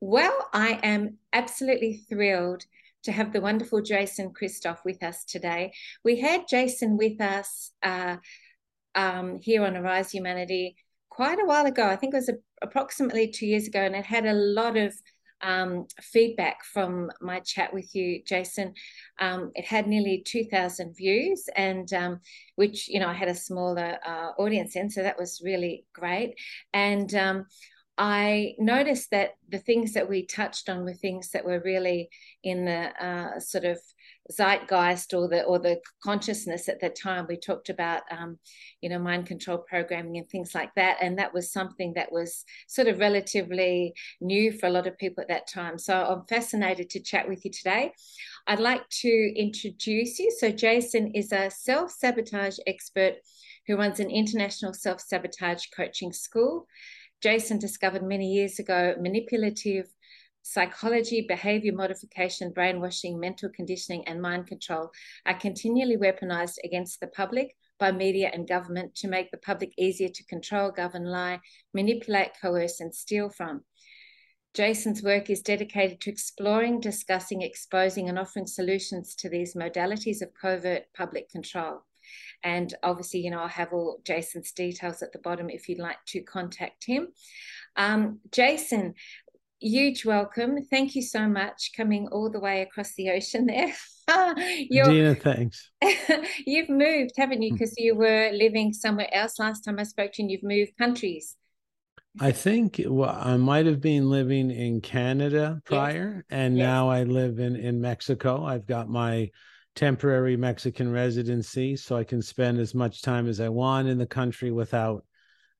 Well, I am absolutely thrilled to have the wonderful Jason Christoff with us today. We had Jason with us uh, um, here on Arise Humanity quite a while ago. I think it was a, approximately two years ago, and it had a lot of um, feedback from my chat with you, Jason. Um, it had nearly 2,000 views, and um, which, you know, I had a smaller uh, audience in, so that was really great. And um, I noticed that the things that we touched on were things that were really in the uh, sort of zeitgeist or the or the consciousness at that time. We talked about um, you know mind control programming and things like that, and that was something that was sort of relatively new for a lot of people at that time. So I'm fascinated to chat with you today. I'd like to introduce you. So Jason is a self sabotage expert who runs an international self sabotage coaching school. Jason discovered many years ago manipulative psychology, behavior modification, brainwashing, mental conditioning, and mind control are continually weaponized against the public by media and government to make the public easier to control, govern, lie, manipulate, coerce, and steal from. Jason's work is dedicated to exploring, discussing, exposing, and offering solutions to these modalities of covert public control. And obviously, you know, I'll have all Jason's details at the bottom if you'd like to contact him. Um, Jason, huge welcome. Thank you so much coming all the way across the ocean there. Dina, thanks. you've moved, haven't you? Because hmm. you were living somewhere else last time I spoke to you, and you've moved countries. I think well, I might have been living in Canada prior, yes. and yes. now I live in in Mexico. I've got my temporary Mexican residency, so I can spend as much time as I want in the country without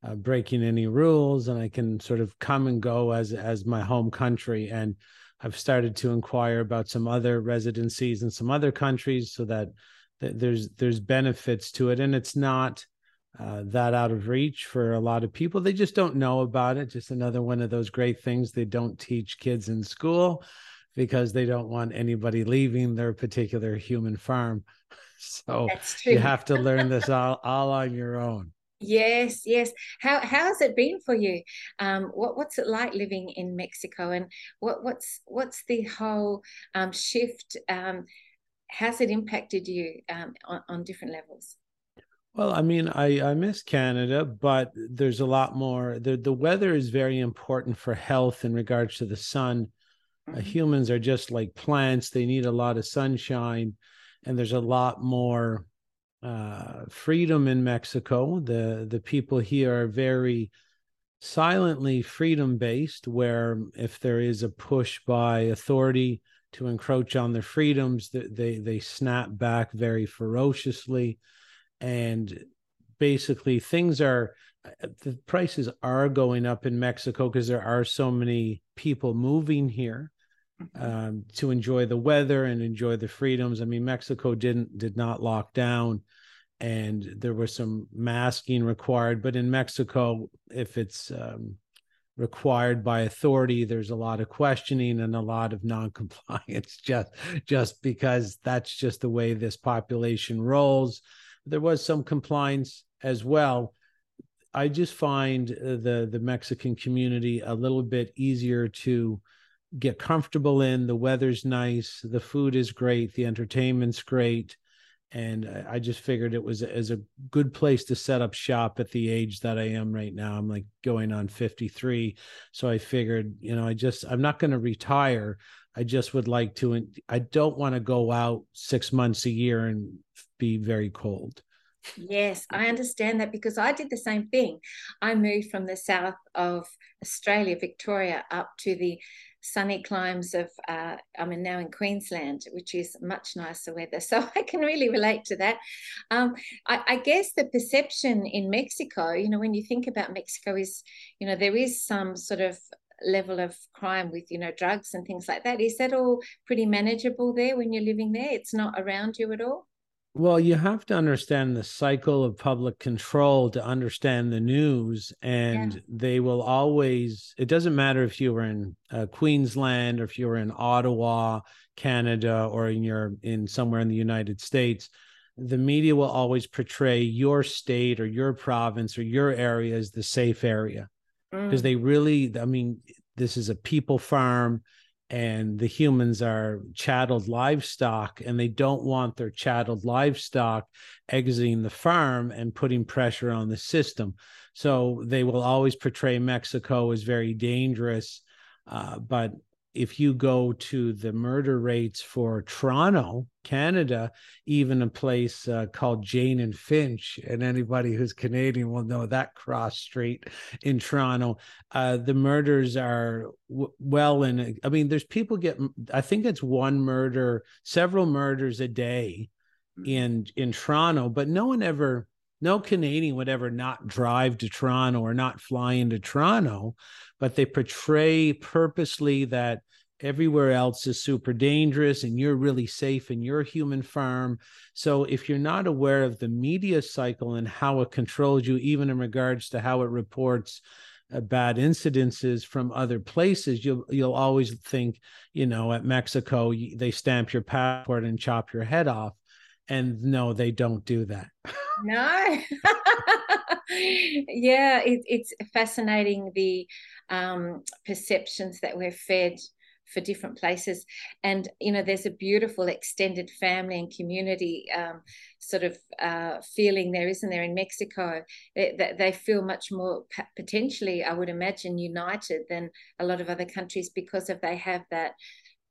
uh, breaking any rules, and I can sort of come and go as as my home country. And I've started to inquire about some other residencies in some other countries, so that, that there's there's benefits to it, and it's not. Uh, that out of reach for a lot of people. They just don't know about it. Just another one of those great things they don't teach kids in school because they don't want anybody leaving their particular human farm. So you have to learn this all, all on your own. Yes, yes. How how has it been for you? Um, what what's it like living in Mexico, and what what's what's the whole um, shift? Um, has it impacted you um, on, on different levels? Well, I mean, I, I miss Canada, but there's a lot more. The, the weather is very important for health in regards to the sun. Uh, mm-hmm. humans are just like plants they need a lot of sunshine and there's a lot more uh, freedom in mexico the the people here are very silently freedom based where if there is a push by authority to encroach on their freedoms that they they snap back very ferociously and basically things are uh, the prices are going up in Mexico because there are so many people moving here. Um, to enjoy the weather and enjoy the freedoms. I mean, Mexico didn't did not lock down, and there was some masking required. But in Mexico, if it's um, required by authority, there's a lot of questioning and a lot of non-compliance just just because that's just the way this population rolls. There was some compliance as well I just find uh, the the Mexican community a little bit easier to get comfortable in. The weather's nice, the food is great, the entertainment's great, and I just figured it was as a good place to set up shop at the age that I am right now. I'm like going on 53, so I figured, you know, I just I'm not going to retire. I just would like to. And I don't want to go out six months a year and be very cold. Yes, I understand that because I did the same thing. I moved from the south of Australia, Victoria, up to the sunny climes of, uh, I'm now in Queensland, which is much nicer weather. So I can really relate to that. Um, I, I, guess the perception in Mexico, you know, when you think about Mexico, is, you know, there is some sort of level of crime with, you know, drugs and things like that. Is that all pretty manageable there when you're living there? It's not around you at all? Well, you have to understand the cycle of public control to understand the news, and yeah. they will always. It doesn't matter if you were in uh, Queensland or if you were in Ottawa, Canada, or in your in somewhere in the United States. The media will always portray your state or your province or your area as the safe area because mm. they really. I mean, this is a people farm and the humans are chatteled livestock and they don't want their chatteled livestock exiting the farm and putting pressure on the system. So they will always portray mexico as very dangerous uh, but if you go to the murder rates for Toronto, Canada, even a place uh, called Jane and Finch, and anybody who's Canadian will know that cross street in Toronto, uh, the murders are w- well in. I mean, there's people get. I think it's one murder, several murders a day hmm. in in Toronto, but no one ever no Canadian would ever not drive to Toronto or not fly into Toronto, but they portray purposely that everywhere else is super dangerous and you're really safe in your human farm. So if you're not aware of the media cycle and how it controls you, even in regards to how it reports uh, bad incidences from other places, you'll you'll always think, you know, at Mexico they stamp your passport and chop your head off. And no, they don't do that. no. yeah, it, it's fascinating the um, perceptions that we're fed for different places. And, you know, there's a beautiful extended family and community um, sort of uh, feeling there, isn't there, in Mexico? They, they feel much more potentially, I would imagine, united than a lot of other countries because of they have that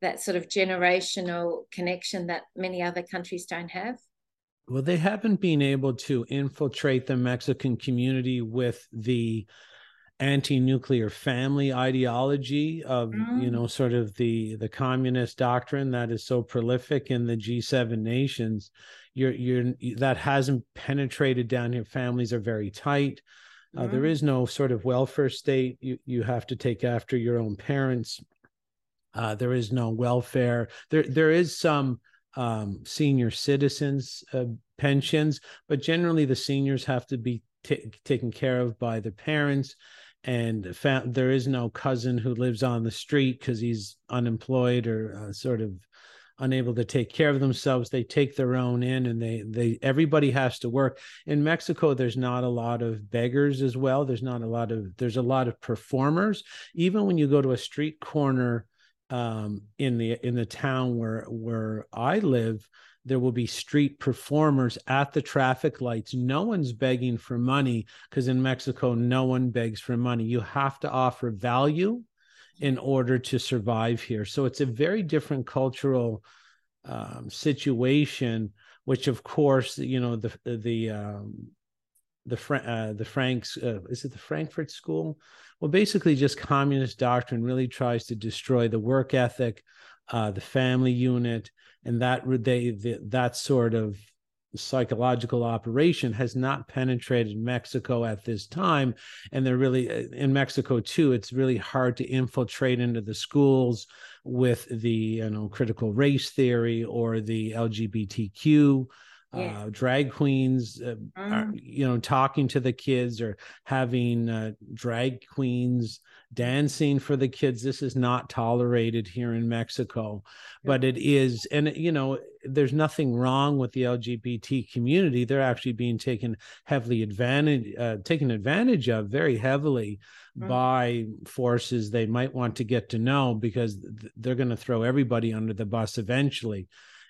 that sort of generational connection that many other countries don't have. Well, they haven't been able to infiltrate the Mexican community with the anti-nuclear family ideology of mm. you know sort of the the communist doctrine that is so prolific in the G7 nations you're you're that hasn't penetrated down here families are very tight uh, there mm. is no sort of welfare state you you have to take after your own parents uh, there is no welfare. There there is some um, senior citizens uh, pensions, but generally the seniors have to be t- taken care of by the parents. And fa- there is no cousin who lives on the street because he's unemployed or uh, sort of unable to take care of themselves. They take their own in and they they everybody has to work. In mexico there's not a lot of beggars as well. There's not a lot of there's a lot of performers. Even when you go to a street corner um, in the in the town where where I live, there will be street performers at the traffic lights. No one's begging for money because in Mexico, no one begs for money. You have to offer value in order to survive here. So it's a very different cultural um, situation, which of course, you know, the the um, the uh, the Franks uh, is it the Frankfurt School? Well, basically, just communist doctrine really tries to destroy the work ethic, uh, the family unit, and that they the, that sort of psychological operation has not penetrated Mexico at this time, and they're really uh, in Mexico too. It's really hard to infiltrate into the schools with the you know critical race theory or the LGBTQ yeah. uh, drag queens, uh, are, mm. you know, talking to the kids or having uh, drag queens dancing for the kids. This is not tolerated here in Mexico, but it is, and you know, there's nothing wrong with the LGBT community. They're actually being taken heavily advantage, uh, taken advantage of very heavily mm. by forces they might want to get to know because they're going to throw everybody under the bus eventually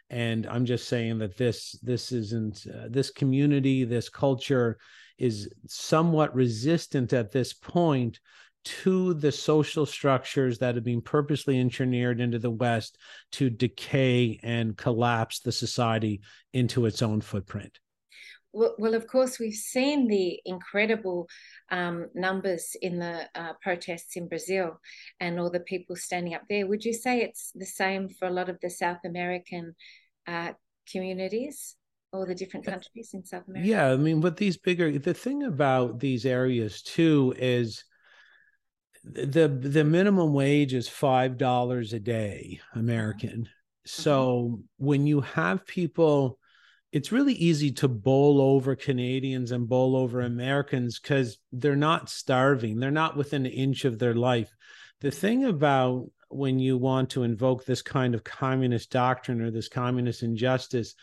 and i'm just saying that this this isn't uh, this community this culture is somewhat resistant at this point to the social structures that have been purposely engineered into the west to decay and collapse the society into its own footprint well, well, of course, we've seen the incredible um, numbers in the uh, protests in Brazil and all the people standing up there. Would you say it's the same for a lot of the South American uh, communities or the different countries in South America? Yeah, I mean, but these bigger, the thing about these areas too is the the minimum wage is five dollars a day American. Mm-hmm. So when you have people, it's really easy to bowl over Canadians and bowl over Americans because they're not starving. They're not within an inch of their life. The thing about when you want to invoke this kind of communist doctrine or this communist injustice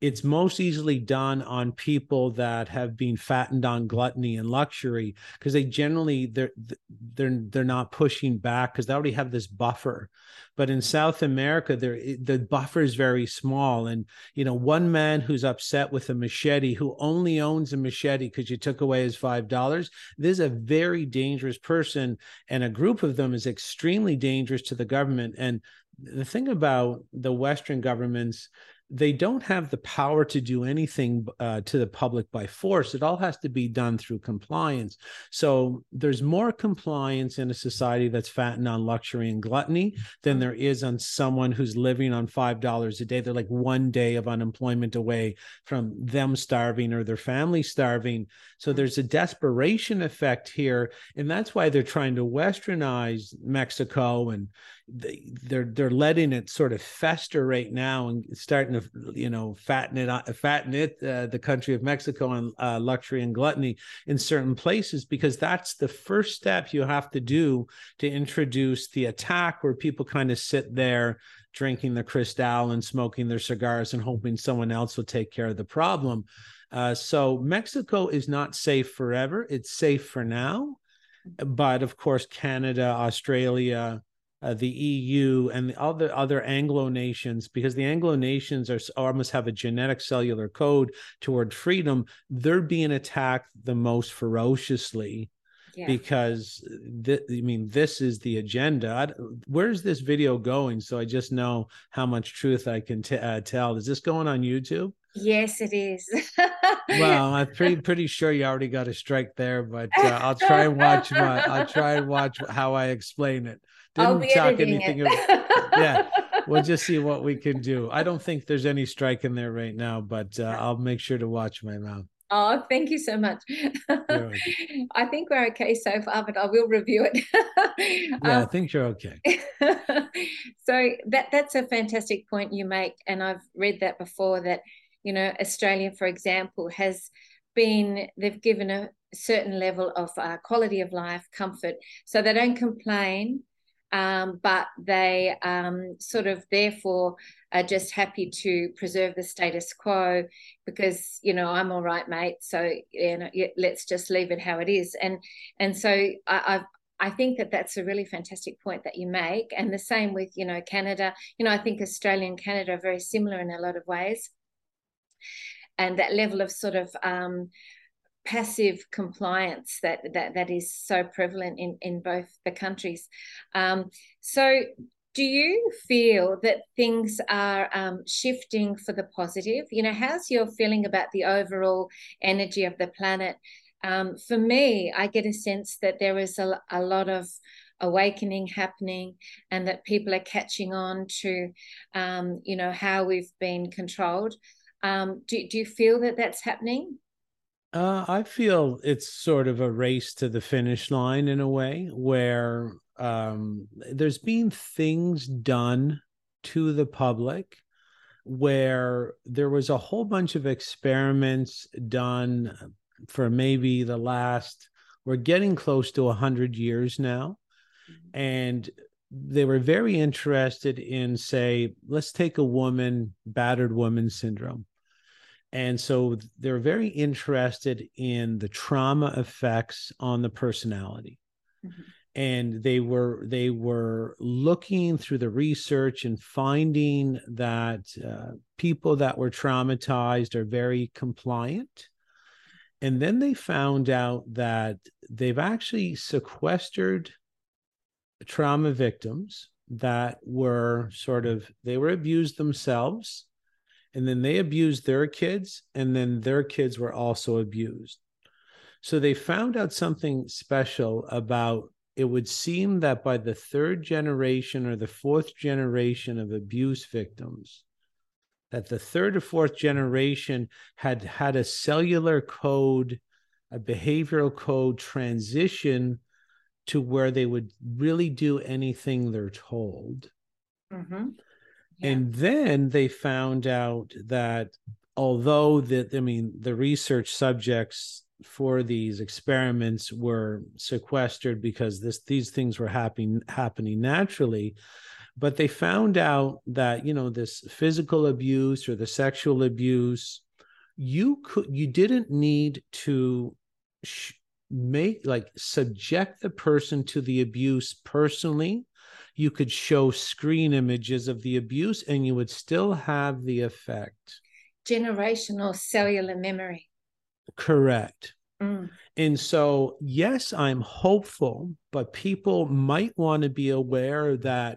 it's most easily done on people that have been fattened on gluttony and luxury because they generally they're they're they're not pushing back because they already have this buffer. But in south america there the buffer is very small. And you know one man who's upset with a machete who only owns a machete because you took away his five dollars this is a very dangerous person. And a group of them is extremely dangerous to the government. And the thing about the western governments they don't have the power to do anything uh, to the public by force. It all has to be done through compliance. So there's more compliance in a society that's fattened on luxury and gluttony than there is on someone who's living on $5 a day. They're like one day of unemployment away from them starving or their family starving. So there's a desperation effect here. And that's why they're trying to westernize Mexico and they're they're letting it sort of fester right now and starting to you know fatten it fatten it uh, the country of Mexico on uh, luxury and gluttony in certain places because that's the first step you have to do to introduce the attack where people kind of sit there drinking the cristal and smoking their cigars and hoping someone else will take care of the problem. Uh, so Mexico is not safe forever. It's safe for now, but of course Canada, Australia uh, the EU and the other other Anglo nations, because the Anglo nations are almost have a genetic cellular code toward freedom, they're being attacked the most ferociously. Yeah. Because th- I mean, this is the agenda. I, where's this video going? So I just know how much truth I can t- uh, tell. Is this going on YouTube? Yes, it is. well, I'm pretty pretty sure you already got a strike there, but uh, I'll try and watch my I'll try and watch how I explain it. Didn't talk anything. Of, yeah, we'll just see what we can do. I don't think there's any strike in there right now, but uh, I'll make sure to watch my mouth. Oh, thank you so much. I think we're okay so far, but I will review it. yeah, um, I think you're okay. so that that's a fantastic point you make, and I've read that before. That you know, Australia, for example, has been they've given a certain level of uh, quality of life, comfort, so they don't complain um, but they um, sort of therefore are just happy to preserve the status quo because you know I'm all right, mate. So you know, let's just leave it how it is. And and so I, I've I think that that's a really fantastic point that you make. And the same with, you know, Canada. You know, I think Australia and Canada are very similar in a lot of ways. And that level of sort of um, passive compliance that that that is so prevalent in in both the countries. Um, so, do you feel that things are um, shifting for the positive? You know, how's your feeling about the overall energy of the planet? Um, for me, I get a sense that there is a, a lot of awakening happening and that people are catching on to um, you know how we've been controlled um, do, do you feel that that's happening uh, I feel it's sort of a race to the finish line in a way where um, there's been things done to the public where there was a whole bunch of experiments done for maybe the last we're getting close to 100 years now mm-hmm. and they were very interested in say let's take a woman battered woman syndrome and so they're very interested in the trauma effects on the personality. Mm-hmm. and they were they were looking through the research and finding that uh, people that were traumatized are very compliant. And then they found out that they've actually sequestered trauma victims that were sort of they were abused themselves and then they abused their kids and then their kids were also abused so they found out something special about it would seem that by the third generation or the fourth generation of abuse victims that the third or fourth generation had had a cellular code a behavioral code transition to where they would really do anything they're told mm-hmm. And then they found out that although that I mean the research subjects for these experiments were sequestered because this these things were happening happening naturally, but they found out that you know this physical abuse or the sexual abuse you could you didn't need to sh- make like subject the person to the abuse personally you could show screen images of the abuse and you would still have the effect. Generational cellular memory. Correct. Mm. and so yes i'm hopeful but people might want to be aware that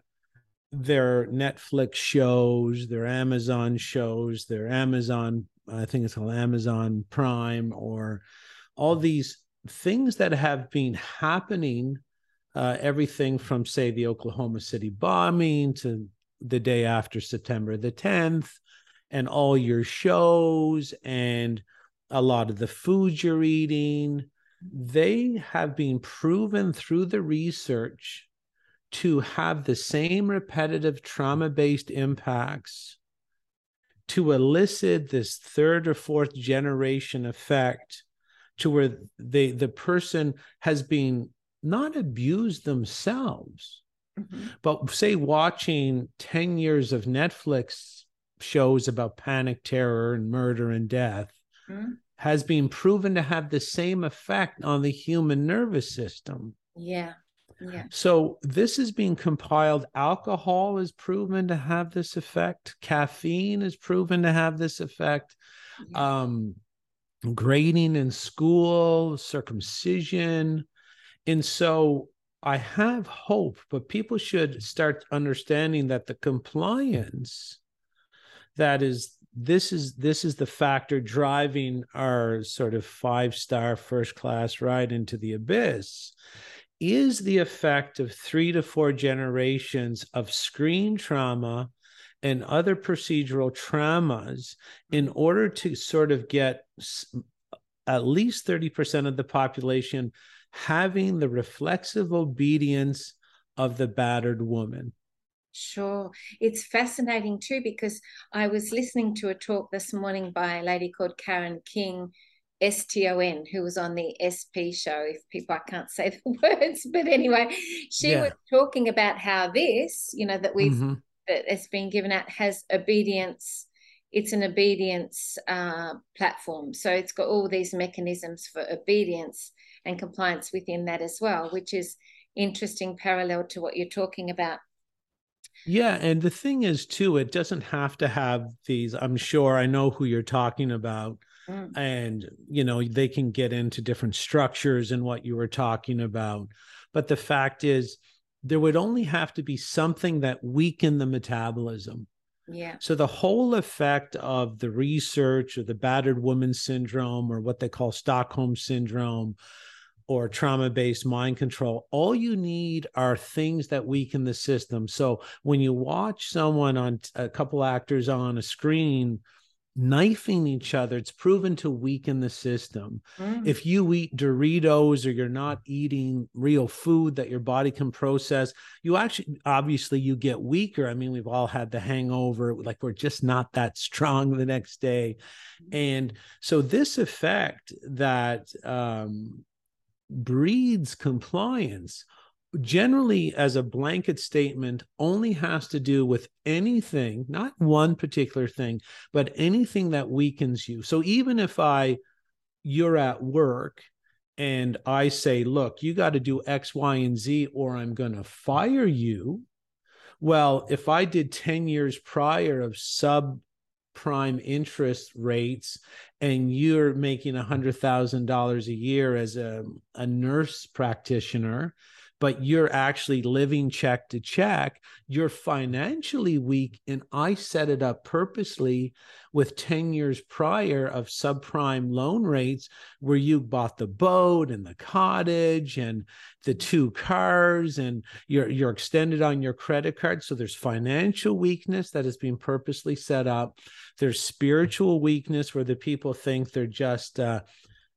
their netflix shows their amazon shows their amazon i think it's called amazon prime or all these things that have been happening uh, everything from say the oklahoma city bombing to the day after september the 10th and all your shows and a lot of the foods you're eating they have been proven through the research to have the same repetitive trauma based impacts to elicit this third or fourth generation effect to where they the person has been not abuse themselves Mhm. but say watching 10 years of netflix shows about panic terror and murder and death Mm. has been proven to have the same effect on the human nervous system yeah yeah so this is being compiled alcohol is proven to have this effect caffeine is proven to have this effect yeah. um grading in school circumcision and so i have hope but people should start understanding that the compliance that is this is this is the factor driving our sort of five star first class ride into the abyss is the effect of three to four generations of screen trauma and other procedural traumas in order to sort of get at least 30% of the population having the reflexive obedience of the battered woman. Sure. It's fascinating too because I was listening to a talk this morning by a lady called Karen King, S T O N, who was on the SP show. If people, I can't say the words, but anyway, she Yeah. was talking about how this, you know, that we've, Mhm. that it's been given out has obedience. It's an obedience uh, platform. So it's got all these mechanisms for obedience and compliance within that as well, which is interesting parallel to what you're talking about. Yeah, and the thing is too, it doesn't have to have these. I'm sure I know who you're talking about, Mm. and you know they can get into different structures and what you were talking about. But the fact is, there would only have to be something that weakened the metabolism. Yeah. So the whole effect of the research or the battered woman syndrome or what they call Stockholm syndrome or trauma-based mind control, all you need are things that weaken the system. So when you watch someone on a couple actors on a screen knifing each other, it's proven to weaken the system Mm. if you eat Doritos or you're not eating real food that your body can process, you actually obviously you get weaker. I mean, we've all had the hangover, like we're just not that strong the next day. And so this effect that um, breeds compliance generally as a blanket statement only has to do with anything not one particular thing but anything that weakens you so even if i you're at work and I say, look, you got to do X, Y, and Z, or I'm going to fire you. Well, if I did 10 years prior of subprime interest rates and you're making $100,000 a year as a, a nurse practitioner, but you're actually living check to check, you're financially weak. And I set it up purposely with 10 years prior of subprime loan rates where you bought the boat and the cottage and the two cars and you're you're extended on your credit card so there's financial weakness that is being purposely set up there's spiritual weakness where the people think they're just uh,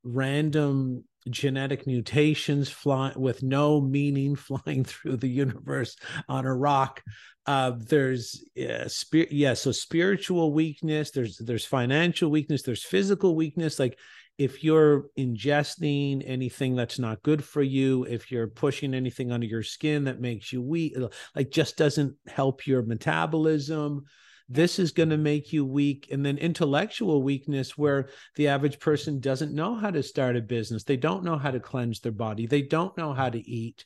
random genetic mutations flying with no meaning flying through the universe on a rock. Uh, there's uh, spirit yeah so spiritual weakness there's there's financial weakness there's physical weakness. Like if you're ingesting anything that's not good for you, if you're pushing anything under your skin that makes you weak, like just doesn't help your metabolism, this is going to make you weak. And then intellectual weakness, where the average person doesn't know how to start a business, they don't know how to cleanse their body, they don't know how to eat.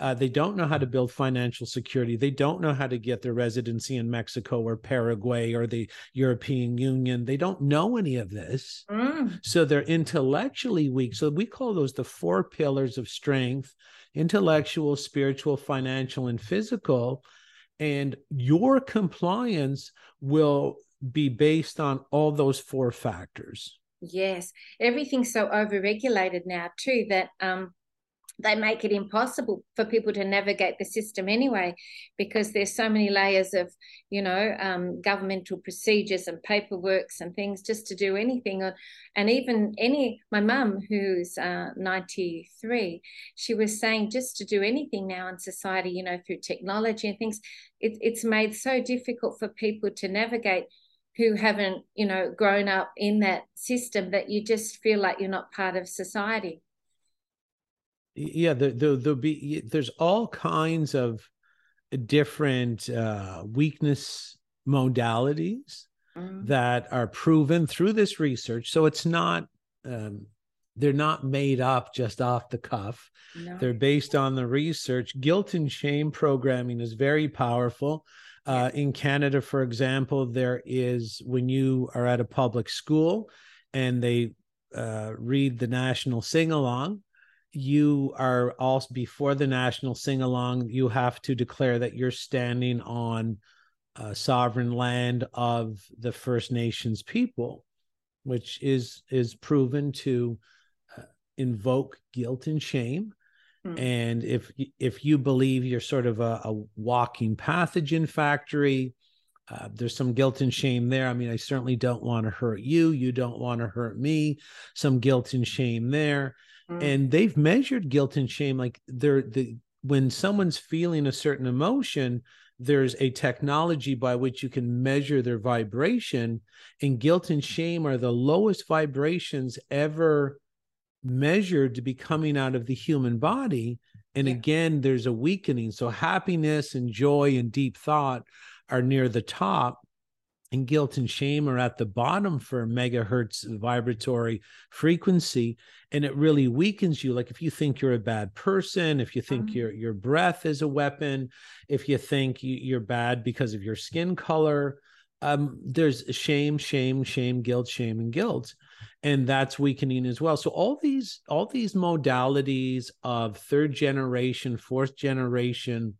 Uh, they don't know how to build financial security. They don't know how to get their residency in Mexico or Paraguay or the European Union. They don't know any of this. Mm. So they're intellectually weak. So we call those the four pillars of strength intellectual, spiritual, financial, and physical. And your compliance will be based on all those four factors. Yes, everything's so overregulated now too that um, they make it impossible for people to navigate the system anyway because there's so many layers of you know um, governmental procedures and paperworks and things just to do anything. And even any my mum who's uh, 93 she was saying just to do anything now in society you know through technology and things it, it's made so difficult for people to navigate who haven't you know grown up in that system that you just feel like you're not part of society yeah there, there, there'll be there's all kinds of different uh, weakness modalities mm. that are proven through this research. So it's not um, they're not made up just off the cuff. No. they're based on the research. Guilt and shame programming is very powerful. Uh, in canada for example there is when you are at a public school and they uh, read the national sing along you are also before the national sing along you have to declare that you're standing on uh, sovereign land of the first nations people which is is proven to uh, invoke guilt and shame mm. and if if you believe you're sort of a, a walking pathogen factory uh, there's some guilt and shame there. I mean, I certainly don't want to hurt you. You don't want to hurt me. Some guilt and shame there. Mm. And they've measured guilt and shame like they're the when someone's feeling a certain emotion, there's a technology by which you can measure their vibration. And guilt and shame are the lowest vibrations ever measured to be coming out of the human body. And yeah. again, there's a weakening. So happiness and joy and deep thought are near the top and guilt and shame are at the bottom for megahertz vibratory frequency and it really weakens you like if you think you're a bad person if you think mm-hmm. your your breath is a weapon if you think you, are bad because of your skin color um, there's shame shame shame guilt shame and guilt and that's weakening as well so all these all these modalities of third generation fourth generation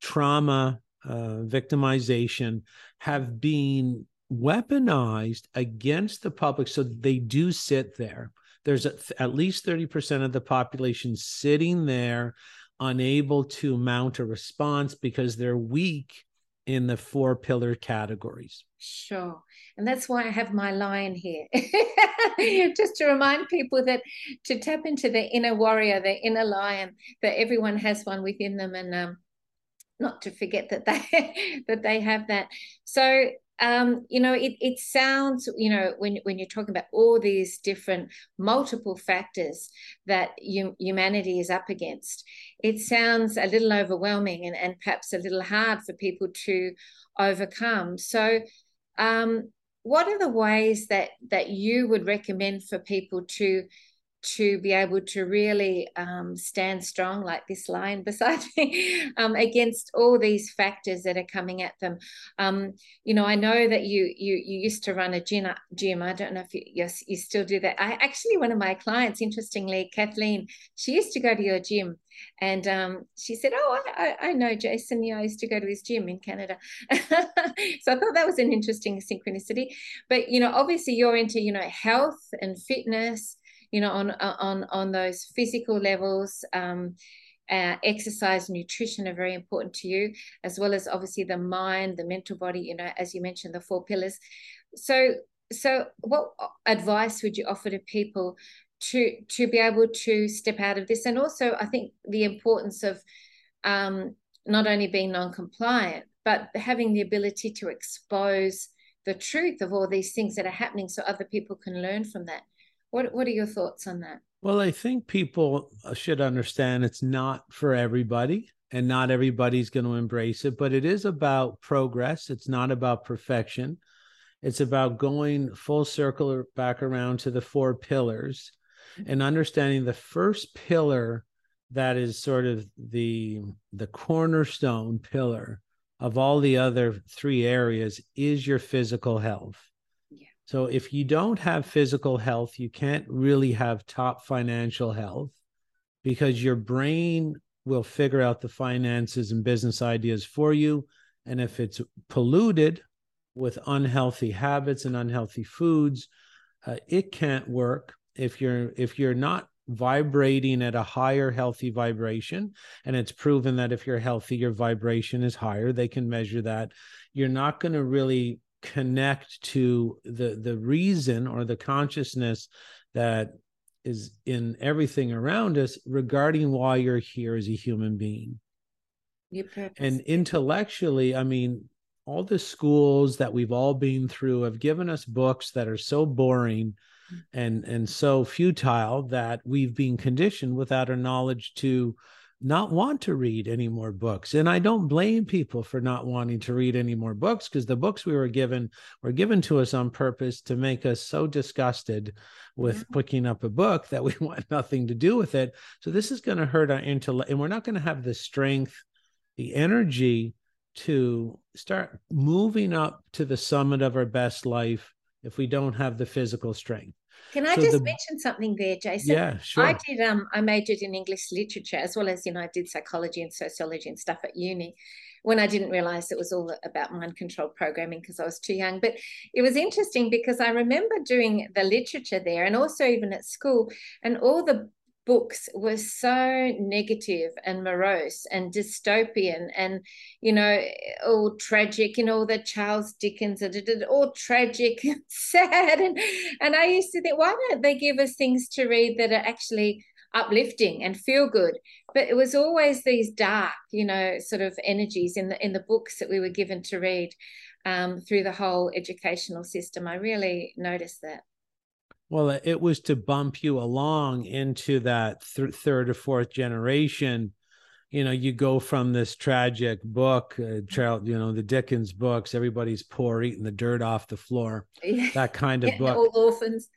trauma uh, victimization have been weaponized against the public so they do sit there. There's a, at least 30% of the population sitting there unable to mount a response because they're weak in the four pillar categories. Sure. And that's why i have my lion here. Just to remind people that to tap into the inner warrior the inner lion that everyone has one within them and um, not to forget that they that they have that. So um, you know, it, it sounds, you know, when, when you're talking about all these different multiple factors that you, humanity is up against, it sounds a little overwhelming and, and perhaps a little hard for people to overcome. So, um, what are the ways that that you would recommend for people to to be able to really um, stand strong like this lion beside me um, against all these factors that are coming at them. Um, you know, I know that you you you used to run a gym. Gym. I don't know if you you still do that. I actually one of my clients, interestingly, Kathleen, she used to go to your gym. And um, she said, "Oh, I, I, know Jason. Yeah, I used to go to his gym in Canada." so I thought that was an interesting synchronicity. But you know, obviously, you're into you know health and fitness, you know, on on on those physical levels. Um, uh, exercise, nutrition are very important to you, as well as obviously the mind, the mental body. You know, as you mentioned, the four pillars. So, so what advice would you offer to people to to be able to step out of this? And also, I think the importance of um, not only being non-compliant, but having the ability to expose the truth of all these things that are happening, so other people can learn from that What What are your thoughts on that? Well, I think people uh, should understand it's not for everybody and not everybody's going to embrace it, but it is about progress. It's not about perfection. It's about going full circle back around to the four pillars and understanding the first pillar that is sort of the the cornerstone pillar of all the other three areas is your physical health. So if you don't have physical health, you can't really have top financial health because your brain will figure out the finances and business ideas for you. And if it's polluted with unhealthy habits and unhealthy foods, uh, it can't work. If you're if you're not vibrating at a higher healthy vibration and it's proven that if you're healthy your vibration is higher they can measure that you're not going to really connect to the the reason or the consciousness that is in everything around us regarding why you're here as a human being. And intellectually i mean all the schools that we've all been through have given us books that are so boring mm. and and so futile that we've been conditioned without our knowledge to not want to read any more books and i don't blame people for not wanting to read any more books because the books we were given were given to us on purpose to make us so disgusted with yeah. picking up a book that we want nothing to do with it so this is going to hurt our intellect and we're not going to have the strength the energy to start moving up to the summit of our best life if we don't have the physical strength can I so just the, mention something there, Jason? Yeah, sure. I did. Um, I majored in English literature as well as you know I did psychology and sociology and stuff at uni. When I didn't realize it was all about mind control programming because I was too young. But it was interesting because I remember doing the literature there and also even at school, and all the books were so negative and morose and dystopian and you know all tragic you know the charles dickens and all tragic and sad. And and i used to think why don't they give us things to read that are actually uplifting and feel good? But it was always these dark you know sort of energies in the in the books that we were given to read um, through the whole educational system. I really noticed that well, it was to bump you along into that th- third or fourth generation. You know, you go from this tragic book, uh, Charles, you know, the Dickens books, everybody's poor, eating the dirt off the floor, that kind of book. All orphans.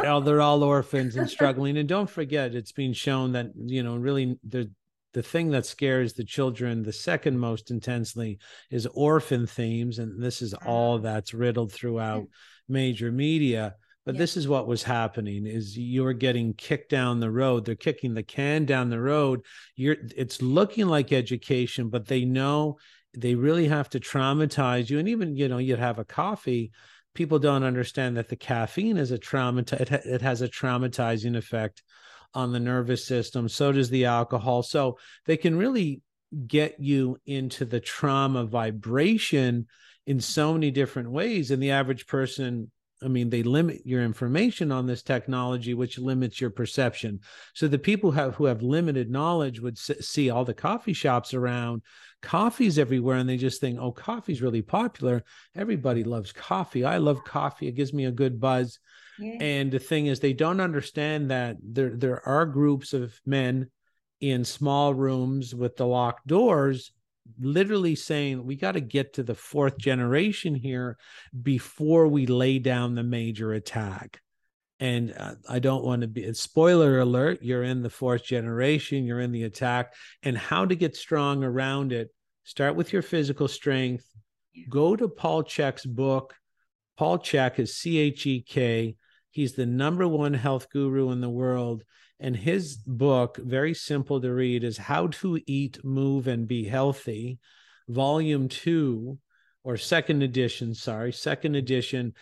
oh, they're all orphans and struggling. And don't forget, it's been shown that, you know, really the the thing that scares the children the second most intensely is orphan themes. And this is all ah. that's riddled throughout major media but yeah. this is what was happening is you're getting kicked down the road. They're kicking the can down the road. You're it's looking like education but they know they really have to traumatize you. And even you know you'd have a coffee people don't understand that the caffeine is a trauma it, it has a traumatizing effect on the nervous system. So does the alcohol. So they can really get you into the trauma vibration in so many different ways. And the average person I mean, they limit your information on this technology, which limits your perception. So the people who have, who have limited knowledge would see all the coffee shops around, coffees everywhere, and they just think, "Oh, coffee's really popular. Everybody loves coffee. I love coffee. It gives me a good buzz." Yeah. And the thing is, they don't understand that there there are groups of men in small rooms with the locked doors literally saying we got to get to the fourth generation here before we lay down the major attack. And uh, I don't want to be spoiler alert, you're in the fourth generation, you're in the attack, and how to get strong around it. Start with your physical strength. Go to Paul Chek's book. Paul Chek is C H E K. He's the number one health guru in the world. And his book, very simple to read, is How to Eat, Move, and Be Healthy, Volume Two, or second edition, sorry, second edition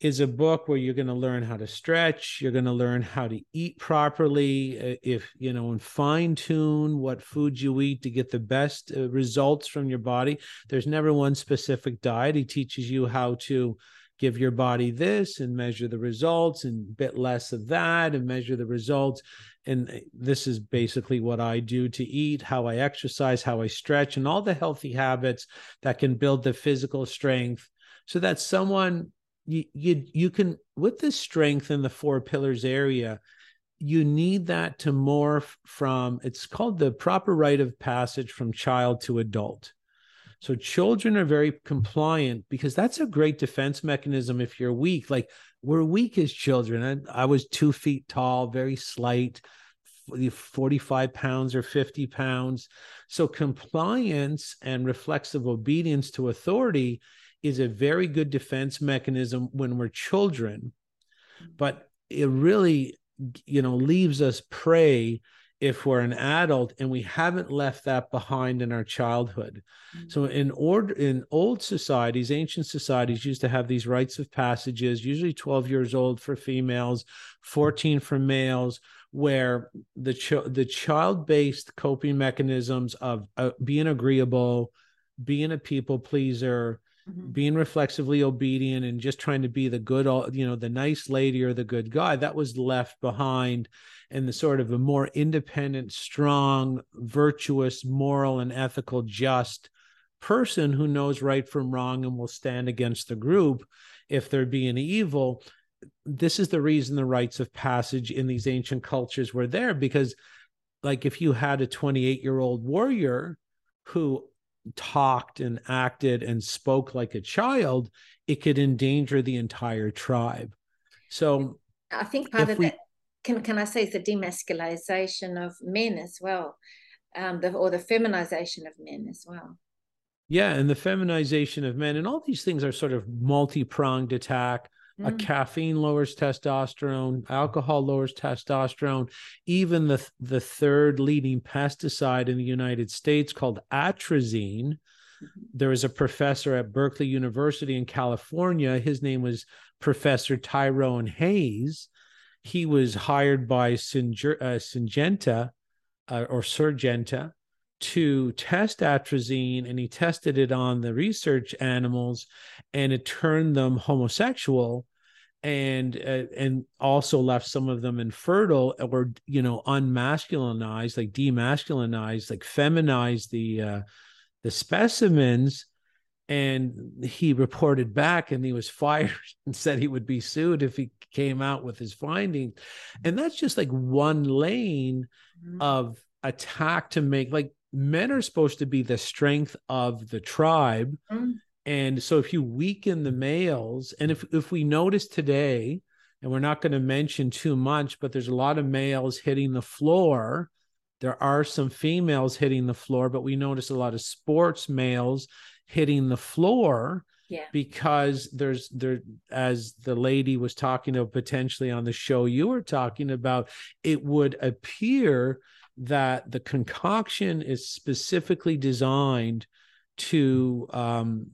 is a book where you're going to learn how to stretch you're going to learn how to eat properly uh, if you know and fine tune what foods you eat to get the best uh, results from your body. There's never one specific diet. He teaches you how to give your body this and measure the results and bit less of that and measure the results. And eh, this is basically what I do to eat, how I exercise, how I stretch and all the healthy habits that can build the physical strength so that someone you you you can with the strength in the four pillars area you need that to morph from it's called the proper rite of passage from child to adult so children are very compliant because that's a great defense mechanism if you're weak. Like we're weak as children. I, I was two feet tall very slight 45 pounds or 50 pounds. So compliance and reflexive obedience to authority is a very good defense mechanism when we're children. But it really you know leaves us prey if we're an adult and we haven't left that behind in our childhood mm-hmm. so in order in old societies ancient societies used to have these rites of passages usually 12 years old for females 14 for males where the ch- the child based coping mechanisms of uh, being agreeable being a people pleaser mm-hmm. being reflexively obedient and just trying to be the good, you know, the nice lady or the good guy, that was left behind. And the sort of a more independent, strong, virtuous, moral, and ethical, just person who knows right from wrong and will stand against the group if there be any evil. This is the reason the rites of passage in these ancient cultures were there because, like, if you had a 28 year old warrior who talked and acted and spoke like a child, it could endanger the entire tribe. So I think part of we, that can can I say is the demasculization of men as well, um, the, or the feminization of men as well. Yeah, and the feminization of men, and all these things are sort of multi pronged attack. Mm. A caffeine lowers testosterone, alcohol lowers testosterone. Even the the third leading pesticide in the United States called atrazine. Mm-hmm. There was a professor at Berkeley University in California. His name was Professor Tyrone Hayes. He was hired by Synger, uh, Syngenta uh, or Surgenta to test atrazine and he tested it on the research animals and it turned them homosexual and uh, and also left some of them infertile or you know unmasculinized like demasculinized like feminized the uh the specimens and he reported back and he was fired and said he would be sued if he came out with his findings and that's just like one lane mm-hmm. of attack to make like men are supposed to be the strength of the tribe. Mm. And so if you weaken the males, and if if we notice today, and we're not going to mention too much, but there's a lot of males hitting the floor. There are some females hitting the floor, but we notice a lot of sports males hitting the floor. Yeah. Because there's there as the lady was talking about potentially on the show you were talking about, it would appear that the concoction is specifically designed to um,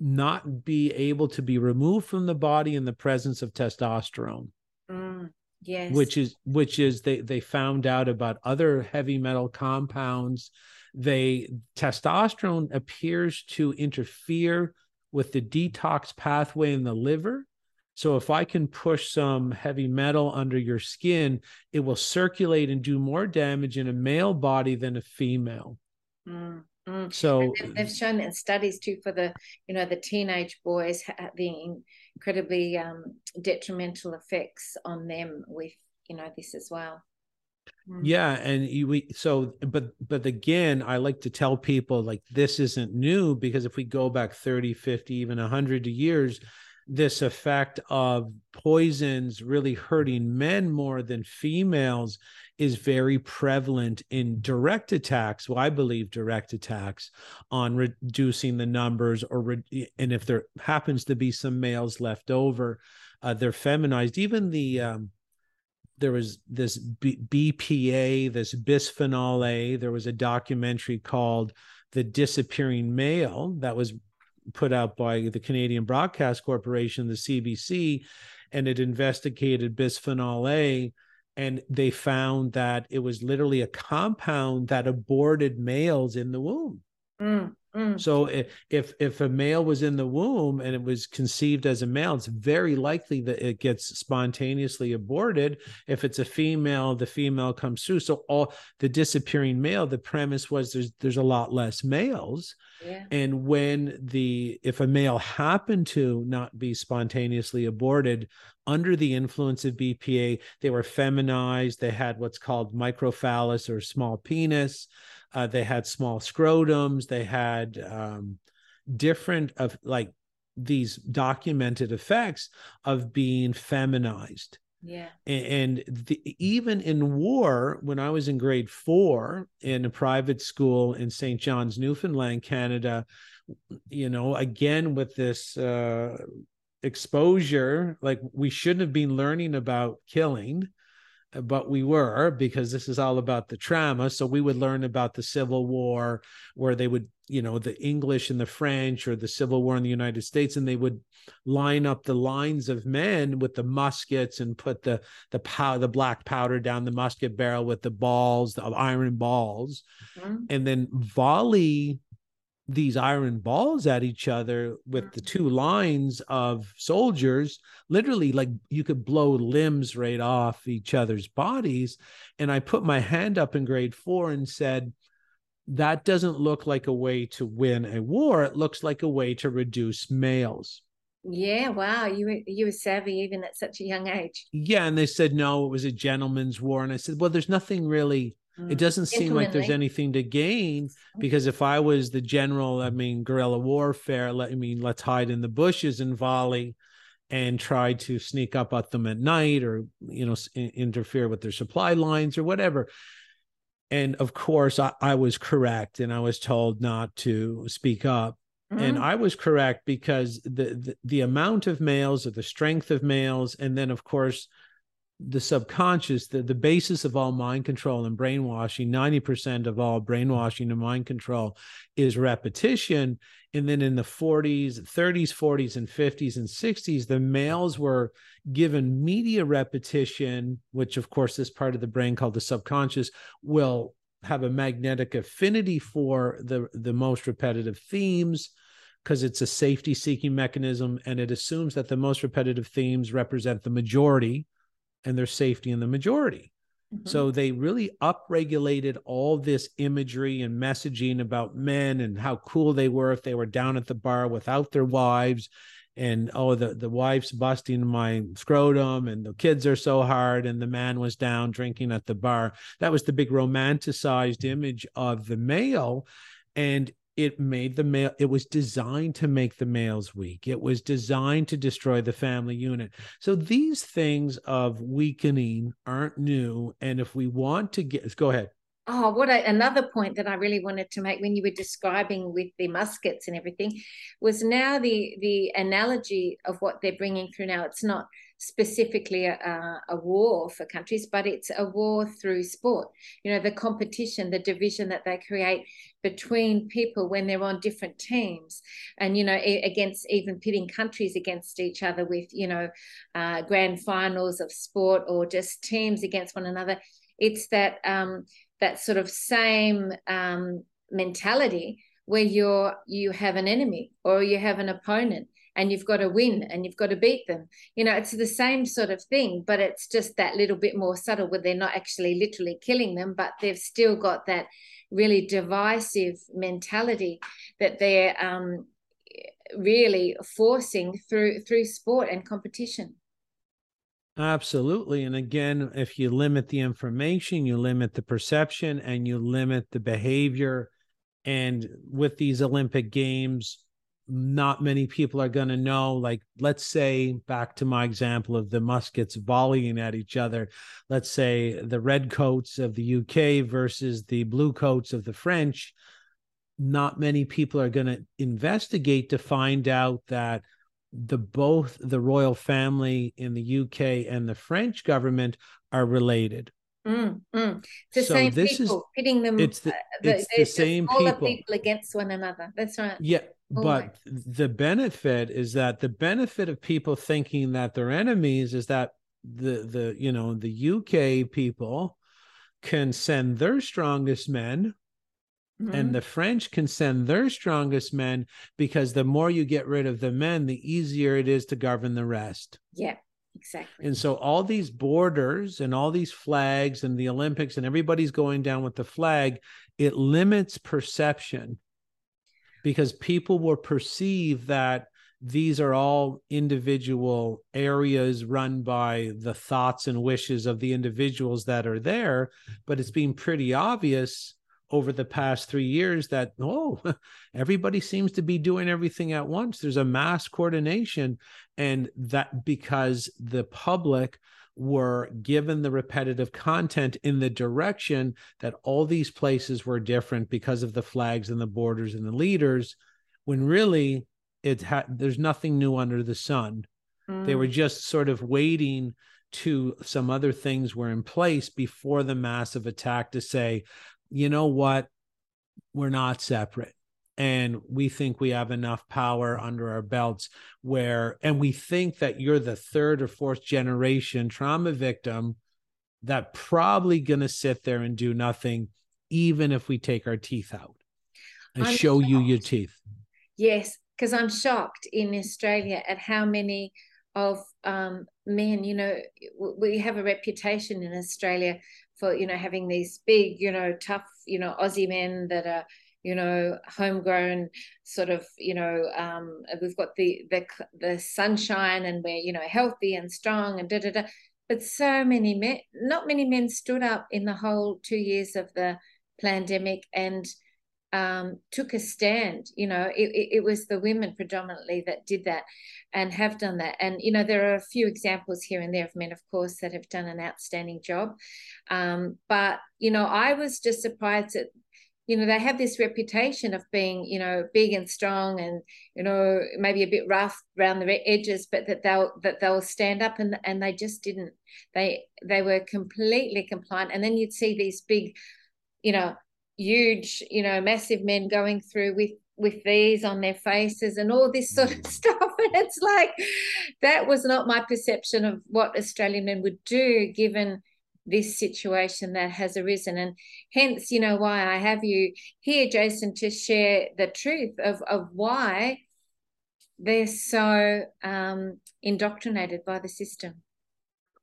not be able to be removed from the body in the presence of testosterone. Mm, yes. Which is which is they they found out about other heavy metal compounds. They testosterone appears to interfere with the detox pathway in the liver so if I can push some heavy metal under your skin, it will circulate and do more damage in a male body than a female. Mm, mm. So they've shown in studies too for the you know the teenage boys being incredibly um, detrimental effects on them with you know this as well. Mm. Yeah, and you, we so but but again, I like to tell people like this isn't new because if we go back 30, 50, even 100 years, this effect of poisons really hurting men more than females is very prevalent in direct attacks well i believe direct attacks on reducing the numbers or re- and if there happens to be some males left over uh, they're feminized even the um, there was this B- bpa this bisphenol a there was a documentary called the disappearing male that was put out by the Canadian Broadcast Corporation, the CBC, and it investigated bisphenol A. And they found that it was literally a compound that aborted males in the womb. Mm, mm. So if if a male was in the womb and it was conceived as a male, it's very likely that it gets spontaneously aborted. If it's a female, the female comes through. So all the disappearing male, the premise was there's there's a lot less males Yeah. And when the if a male happened to not be spontaneously aborted under the influence of BPA, they were feminized. They had what's called microphallus or small penis. Uh, they had small scrotums. They had um, different of like these documented effects of being feminized. Yeah. And the, even in war, when I was in grade four in a private school in St. John's, Newfoundland, Canada, you know, again with this uh, exposure, like we shouldn't have been learning about killing but we were because this is all about the trauma so we would learn about the civil war where they would you know the english and the french or the civil war in the united states and they would line up the lines of men with the muskets and put the the pow- the black powder down the musket barrel with the balls the iron balls mm-hmm. and then volley these iron balls at each other with the mm. two lines of soldiers literally like you could blow limbs right off each other's bodies. And i put my hand up in grade 4 and said that doesn't look like a way to win a war. It looks like a way to reduce males. Yeah wow. You were you were savvy even at such a young age. Yeah and they said no it was a gentleman's war. And i said well there's nothing really it mm. doesn't seem like there's anything to gain because if I was the general, I mean, guerrilla warfare, let I mean, let's hide in the bushes and volley and try to sneak up at them at night or, you know, interfere with their supply lines or whatever. And of course, I, I was correct and I was told not to speak up. Mm-hmm. And I was correct because the, the the amount of males or the strength of males, and then of course the subconscious, the, the basis of all mind control and brainwashing, 90% of all brainwashing and mind control is repetition. And then in the 40s, 30s, 40s, and 50s and 60s, the males were given media repetition, which of course, this part of the brain called the subconscious will have a magnetic affinity for the, the most repetitive themes because it's a safety seeking mechanism and it assumes that the most repetitive themes represent the majority and their safety in the majority. Mm-hmm. So they really upregulated all this imagery and messaging about men and how cool they were if they were down at the bar without their wives and oh the the wife's busting my scrotum and the kids are so hard and the man was down drinking at the bar that was the big romanticized image of the male and it made the male it was designed to make the males weak. It was designed to destroy the family unit. So these things of weakening aren't new and if we want to get go ahead. Oh what I, another point that i really wanted to make when you were describing with the muskets and everything was now the the analogy of what they're bringing through now it's not specifically a, a, war for countries, but it's a war through sport. You know, the competition, the division that they create between people when they're on different teams, and you know, against even pitting countries against each other with you know, uh, grand finals of sport or just teams against one another. It's that um, that sort of same um, mentality where you're you have an enemy or you have an opponent and you've got to win and you've got to beat them. You know, it's the same sort of thing, but it's just that little bit more subtle where they're not actually literally killing them, but they've still got that really divisive mentality that they're um, really forcing through through sport and competition. Absolutely. And again, if you limit the information, you limit the perception and you limit the behavior. And with these Olympic Games, not many people are going to know like let's say back to my example of the muskets volleying at each other let's say the red coats of the UK versus the blue coats of the French not many people are going to investigate to find out that the both the royal family in the UK and the French government are related Mm, mm. The so same this people, is, pitting them. It's the, uh, it's the, the same people. people against one another. That's right. Yeah, but the benefit is that the benefit of people thinking that they're enemies is that the the you know the UK people can send their strongest men mm-hmm. and the French can send their strongest men because the more you get rid of the men the easier it is to govern the rest. Yeah. Exactly. And so all these borders and all these flags and the Olympics and everybody's going down with the flag, it limits perception because people will perceive that these are all individual areas run by the thoughts and wishes of the individuals that are there but it's been pretty obvious over the past three years that oh everybody seems to be doing everything at once. There's a mass coordination and that because the public were given the repetitive content in the direction that all these places were different because of the flags and the borders and the leaders when really it had there's nothing new under the sun mm. they were mm. just sort of waiting to some other things were in place before the massive attack to say you know what we're not separate and we think we have enough power under our belts where and we think that you're the third or fourth generation trauma victim that probably going to sit there and do nothing even if we take our teeth out and I'm show shocked. you your teeth yes because i'm shocked in australia at how many of um, men you know we have a reputation in australia for you know having these big you know tough you know aussie men that are you know, homegrown sort of, you know, um, we've got the the the sunshine and we're, you know, healthy and strong and da da da. But so many men, not many men stood up in the whole two years of the pandemic and um, took a stand. You know, it, it, it, was the women predominantly that did that and have done that. And, you know, there are a few examples here and there of men, of course, that have done an outstanding job. Um, but, you know, I was just surprised at you know they have this reputation of being you know big and strong and you know maybe a bit rough around the edges but that they'll that they'll stand up and and they just didn't. They they were completely compliant. And then you'd see these big you know huge you know massive men going through with with these on their faces and all this sort of mm. stuff. And it's like that was not my perception of what australian men would do given this situation that has arisen. And hence, you know, why I have you here, Jason, to share the truth of, of why they're so um, indoctrinated by the system.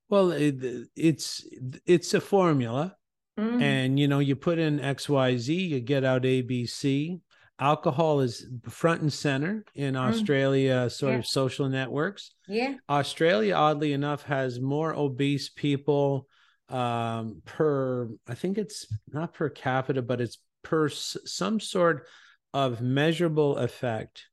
Well, it, it's it's a formula, mm. and you know, you put in X, Y, Z, you get out A, B, C. Alcohol is front and center in mm. Australia, sort yeah. of social networks. Yeah. Australia, oddly enough, has more obese people um, per, I think it's not per capita, but it's per some sort of measurable effect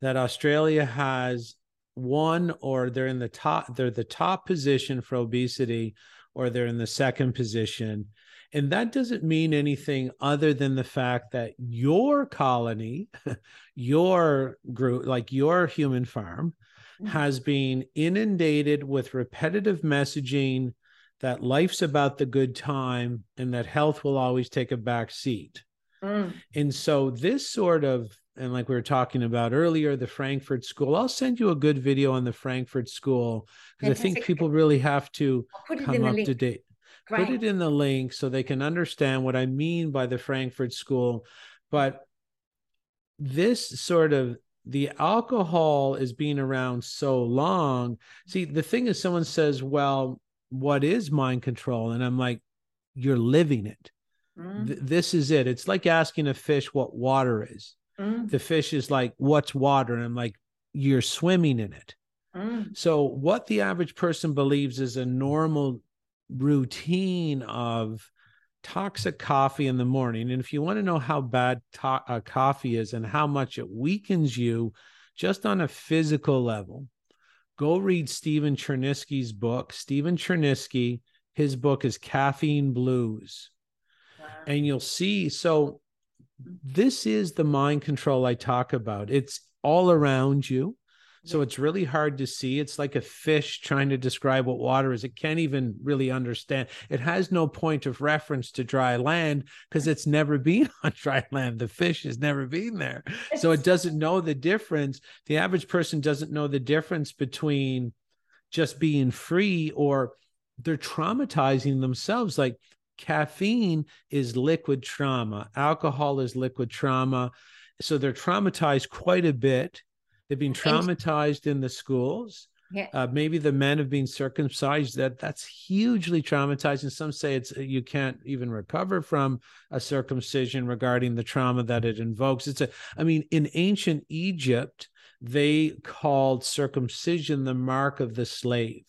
that Australia has one or they're in the top they're the top position for obesity or they're in the second position and that doesn't mean anything other than the fact that your colony your group like your human farm mm-hmm. has been inundated with repetitive messaging that life's about the good time and that health will always take a back seat. Mm. And so this sort of and like we were talking about earlier, the Frankfurt School. I'll send you a good video on the Frankfurt School because I think people really have to come up to date. Right. Put it in the link so they can understand what I mean by the Frankfurt School. But this sort of the alcohol is being around so long. See, the thing is, someone says, well, what is mind control? And i'm like you're living it. Mm. Th- this is it. It's like asking a fish what water is. Mm. the fish is like what's water? And i'm like you're swimming in it. Mm. so what the average person believes is a normal routine of toxic coffee in the morning. And if you want to know how bad to- uh, coffee is and how much it weakens you just on a physical level go read Stephen Cherniske's book. Stephen Chernisky, his book is Caffeine Blues. Wow. And you'll see. So, this is the mind control I talk about. It's all around you. So it's really hard to see. It's like a fish trying to describe what water is. It can't even really understand. It has no point of reference to dry land because it's never been on dry land. The fish has never been there. So it doesn't know the difference. The average person doesn't know the difference between just being free or they're traumatizing themselves. Like caffeine is liquid trauma, alcohol is liquid trauma. So they're traumatized quite a bit They've been traumatized in the schools. Yeah. Uh, maybe the men have been circumcised. That that's hugely traumatizing. Some say it's you can't even recover from a circumcision regarding the trauma that it invokes. It's a. I mean, in ancient Egypt, they called circumcision the mark of the slave.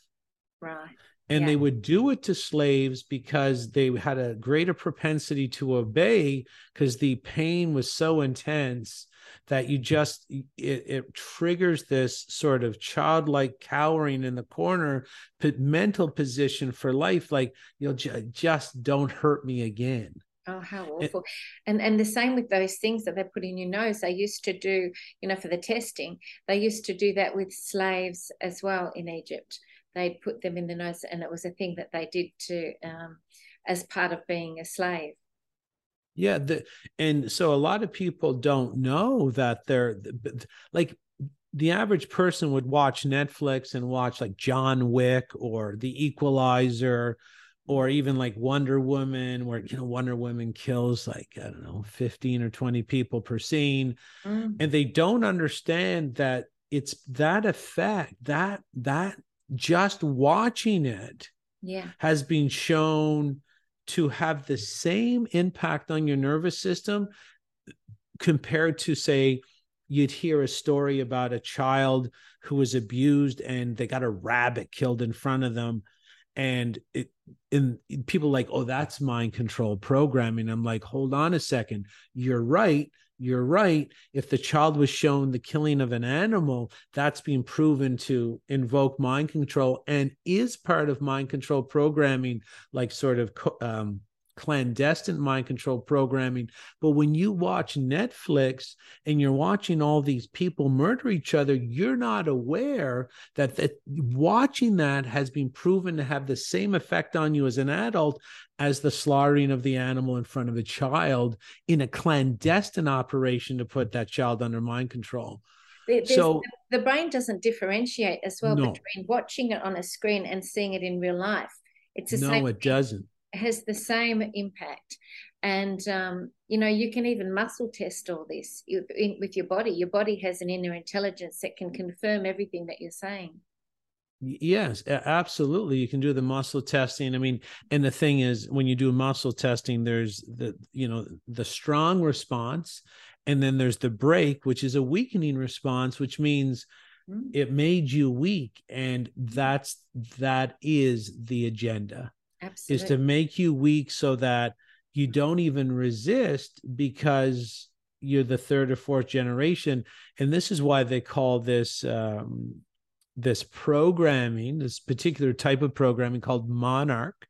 Right. And Yeah. they would do it to slaves because they had a greater propensity to obey because the pain was so intense that you just it, it triggers this sort of childlike cowering in the corner mental position for life like you'll ju- just don't hurt me again Oh, how awful. And and the same with those things that they put in your nose. They used to do, you know, for the testing, they used to do that with slaves as well in Egypt. They'd put them in the nose, and it was a thing that they did to um, as part of being a slave. Yeah the, and so a lot of people don't know that they're like the average person would watch netflix and watch like john wick or the equalizer or even like wonder woman where you know wonder woman kills like i don't know 15 or 20 people per scene Mm. and they don't understand that it's that effect that that just watching it Yeah. has been shown to have the same impact on your nervous system compared to say you'd hear a story about a child who was abused and they got a rabbit killed in front of them. And it and people like oh that's mind control programming. I'm like hold on a second. You're right you're right. If the child was shown the killing of an animal that's been proven to invoke mind control and is part of mind control programming like sort of um, clandestine mind control programming but when you watch netflix and you're watching all these people murder each other you're not aware that that watching that has been proven to have the same effect on you as an adult as the slaughtering of the animal in front of a child in a clandestine operation to put that child under mind control there's- so the brain doesn't differentiate as well No. between watching it on a screen and seeing it in real life. It's the no same it thing. doesn't has the same impact. And, um, you know, you can even muscle test all this with your body. Your body has an inner intelligence that can confirm everything that you're saying. Yes, absolutely. You can do the muscle testing. I mean, and the thing is, when you do muscle testing, there's the you know the strong response, and then there's the break, which is a weakening response, which means Mm. it made you weak, and that's that is the agenda is to make you weak so that you don't even resist because you're the third or fourth generation. And this is why they call this um, this programming this particular type of programming called monarch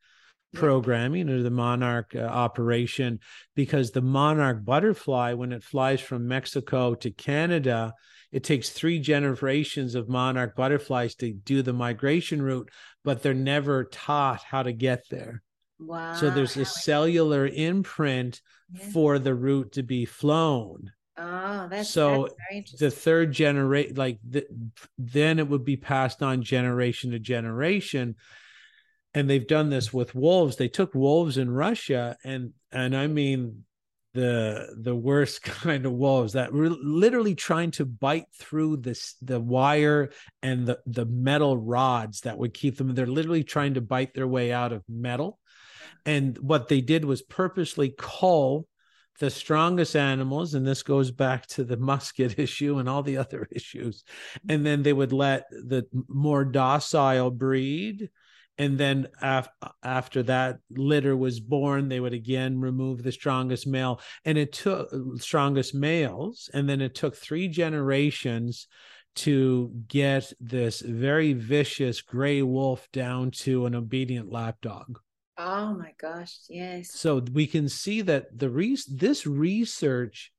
programming or the monarch uh, operation because the monarch butterfly when it flies from mexico to canada it takes three generations of monarch butterflies to do the migration route but they're never taught how to get there. Wow. so there's a cellular imprint Yeah. for the route to be flown. Oh, that's, so that's the third generation like the, then it would be passed on generation to generation. And they've done this with wolves. They took wolves in russia and and i mean the the worst kind of wolves that were literally trying to bite through this the wire and the the metal rods that would keep them they're literally trying to bite their way out of metal. And what they did was purposely cull the strongest animals and this goes back to the musket issue and all the other issues. And then they would let the more docile breed and then af- after that litter was born they would again remove the strongest male. And it took strongest males and then it took three generations to get this very vicious gray wolf down to an obedient lapdog. Oh my gosh, yes. so we can see that the re- this research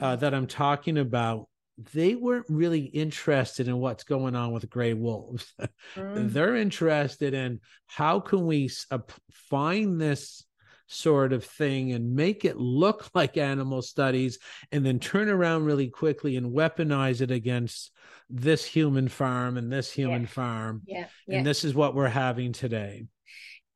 uh, that I'm talking about, they weren't really interested in what's going on with gray wolves. Mm. They're interested in how can we uh, find this sort of thing and make it look like animal studies and then turn around really quickly and weaponize it against this human farm and this human Yeah. farm. Yeah, yeah. And this is what we're having today.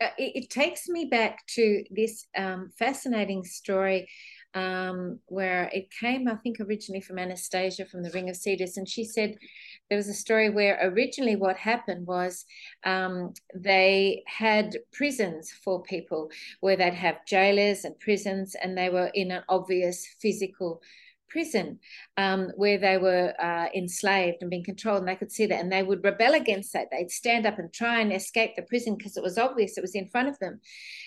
uh, it, it takes me back to this um, fascinating story um, where it came, I think, originally from Anastasia from the Ring of Cedars. And she said there was a story where originally what happened was um, they had prisons for people where they'd have jailers and prisons, and they were in an obvious physical prison um, where they were uh, enslaved and being controlled, and they could see that, and they would rebel against that. They'd stand up and try and escape the prison because it was obvious it was in front of them.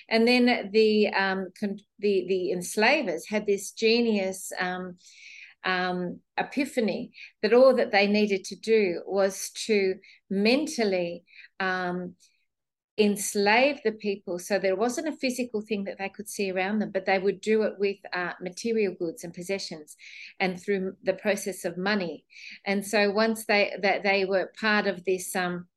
And then the um, con- the the enslavers had this genius. Um, um, epiphany that all that they needed to do was to mentally um, enslave the people. So there wasn't a physical thing that they could see around them but they would do it with uh, material goods and possessions and through the process of money. And so once they that they were part of this um,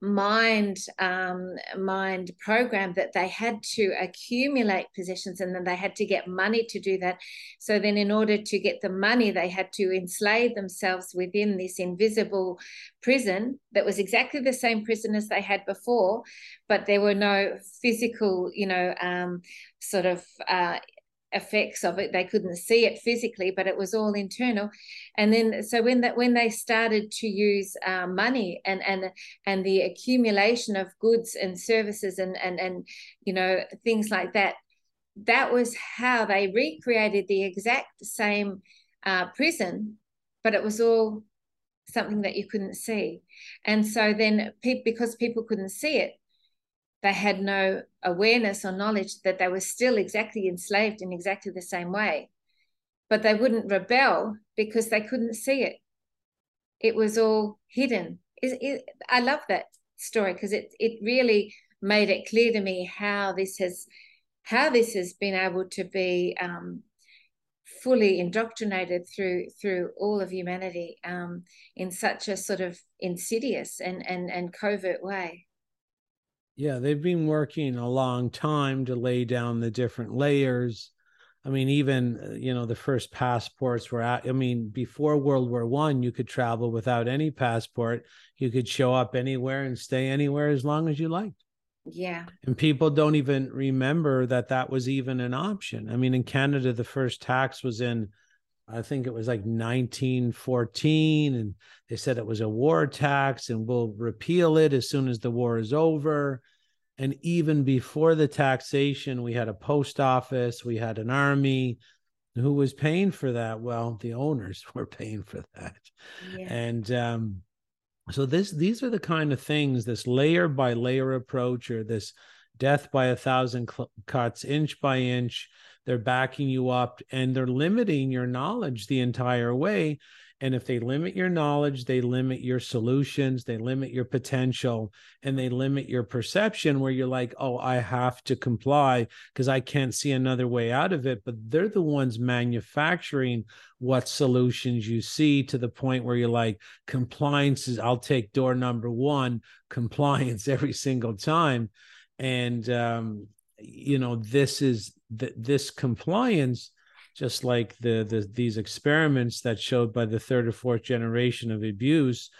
mind um, mind program that they had to accumulate possessions and then they had to get money to do that. So then in order to get the money they had to enslave themselves within this invisible prison that was exactly the same prison as they had before but there were no physical you know um, sort of uh, effects of it. They couldn't see it physically but it was all internal. And then so when that when they started to use uh, money and and and the accumulation of goods and services and and and you know things like that that was how they recreated the exact same uh, prison but it was all something that you couldn't see. And so then pe- because people couldn't see it they had no awareness or knowledge that they were still exactly enslaved in exactly the same way. But they wouldn't rebel because they couldn't see it. It was all hidden. It, it, I love that story because it it really made it clear to me how this has how this has been able to be um, fully indoctrinated through through all of humanity um, in such a sort of insidious and and and covert way. Yeah, they've been working a long time to lay down the different layers. I mean, even uh, you know the first passports were. I mean, before World War One, you could travel without any passport. You could show up anywhere and stay anywhere as long as you liked. Yeah. And people don't even remember that that was even an option. I mean, in Canada, the first tax was in, I think it was like 1914, and they said it was a war tax, and we'll repeal it as soon as the war is over. And even before the taxation, we had a post office, we had an army. Who was paying for that? Well, the owners were paying for that. Yeah. And um, so this these are the kind of things, this layer by layer approach or this death by a thousand cuts, inch by inch. They're backing you up and they're limiting your knowledge the entire way and if they limit your knowledge, they limit your solutions, they limit your potential, and they limit your perception where you're like, oh, I have to comply because I can't see another way out of it. But they're the ones manufacturing what solutions you see to the point where you're like, compliance is, I'll take door number one, compliance every single time. And, um, you know, this is th- this compliance just like the, the these experiments that showed by the third or fourth generation of abuse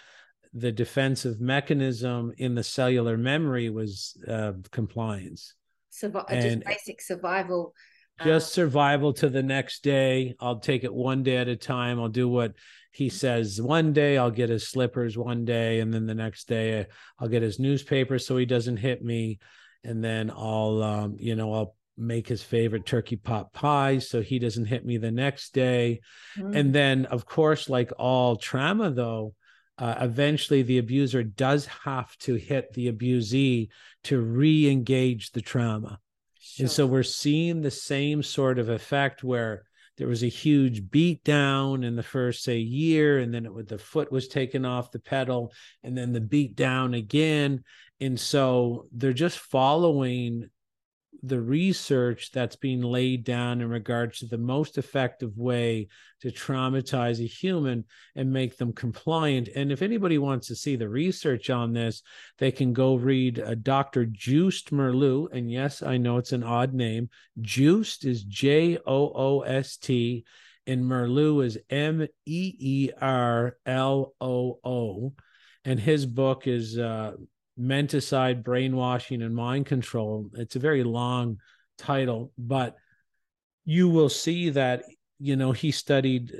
the defensive mechanism in the cellular memory was uh, compliance. Survi- and just basic survival uh, just survival to the next day. I'll take it one day at a time. I'll do what he says one day. I'll get his slippers one day and then the next day i'll get his newspaper so he doesn't hit me and then i'll um, you know i'll make his favorite turkey pot pie so he doesn't hit me the next day. Mm. And then, of course, like all trauma, though, uh, eventually the abuser does have to hit the abusee to re engage the trauma. Sure. And so we're seeing the same sort of effect where there was a huge beat down in the first say year and then it would the foot was taken off the pedal and then the beat down again and so they're just following the research that's being laid down in regards to the most effective way to traumatize a human and make them compliant. And if anybody wants to see the research on this, they can go read uh, Dr. Joost Meerloo. And yes, I know it's an odd name. Joost is J O O S T, and Meerloo is M E E R L O O. And his book is uh, menticide, brainwashing, and mind control. It's a very long title, but you will see that you know he studied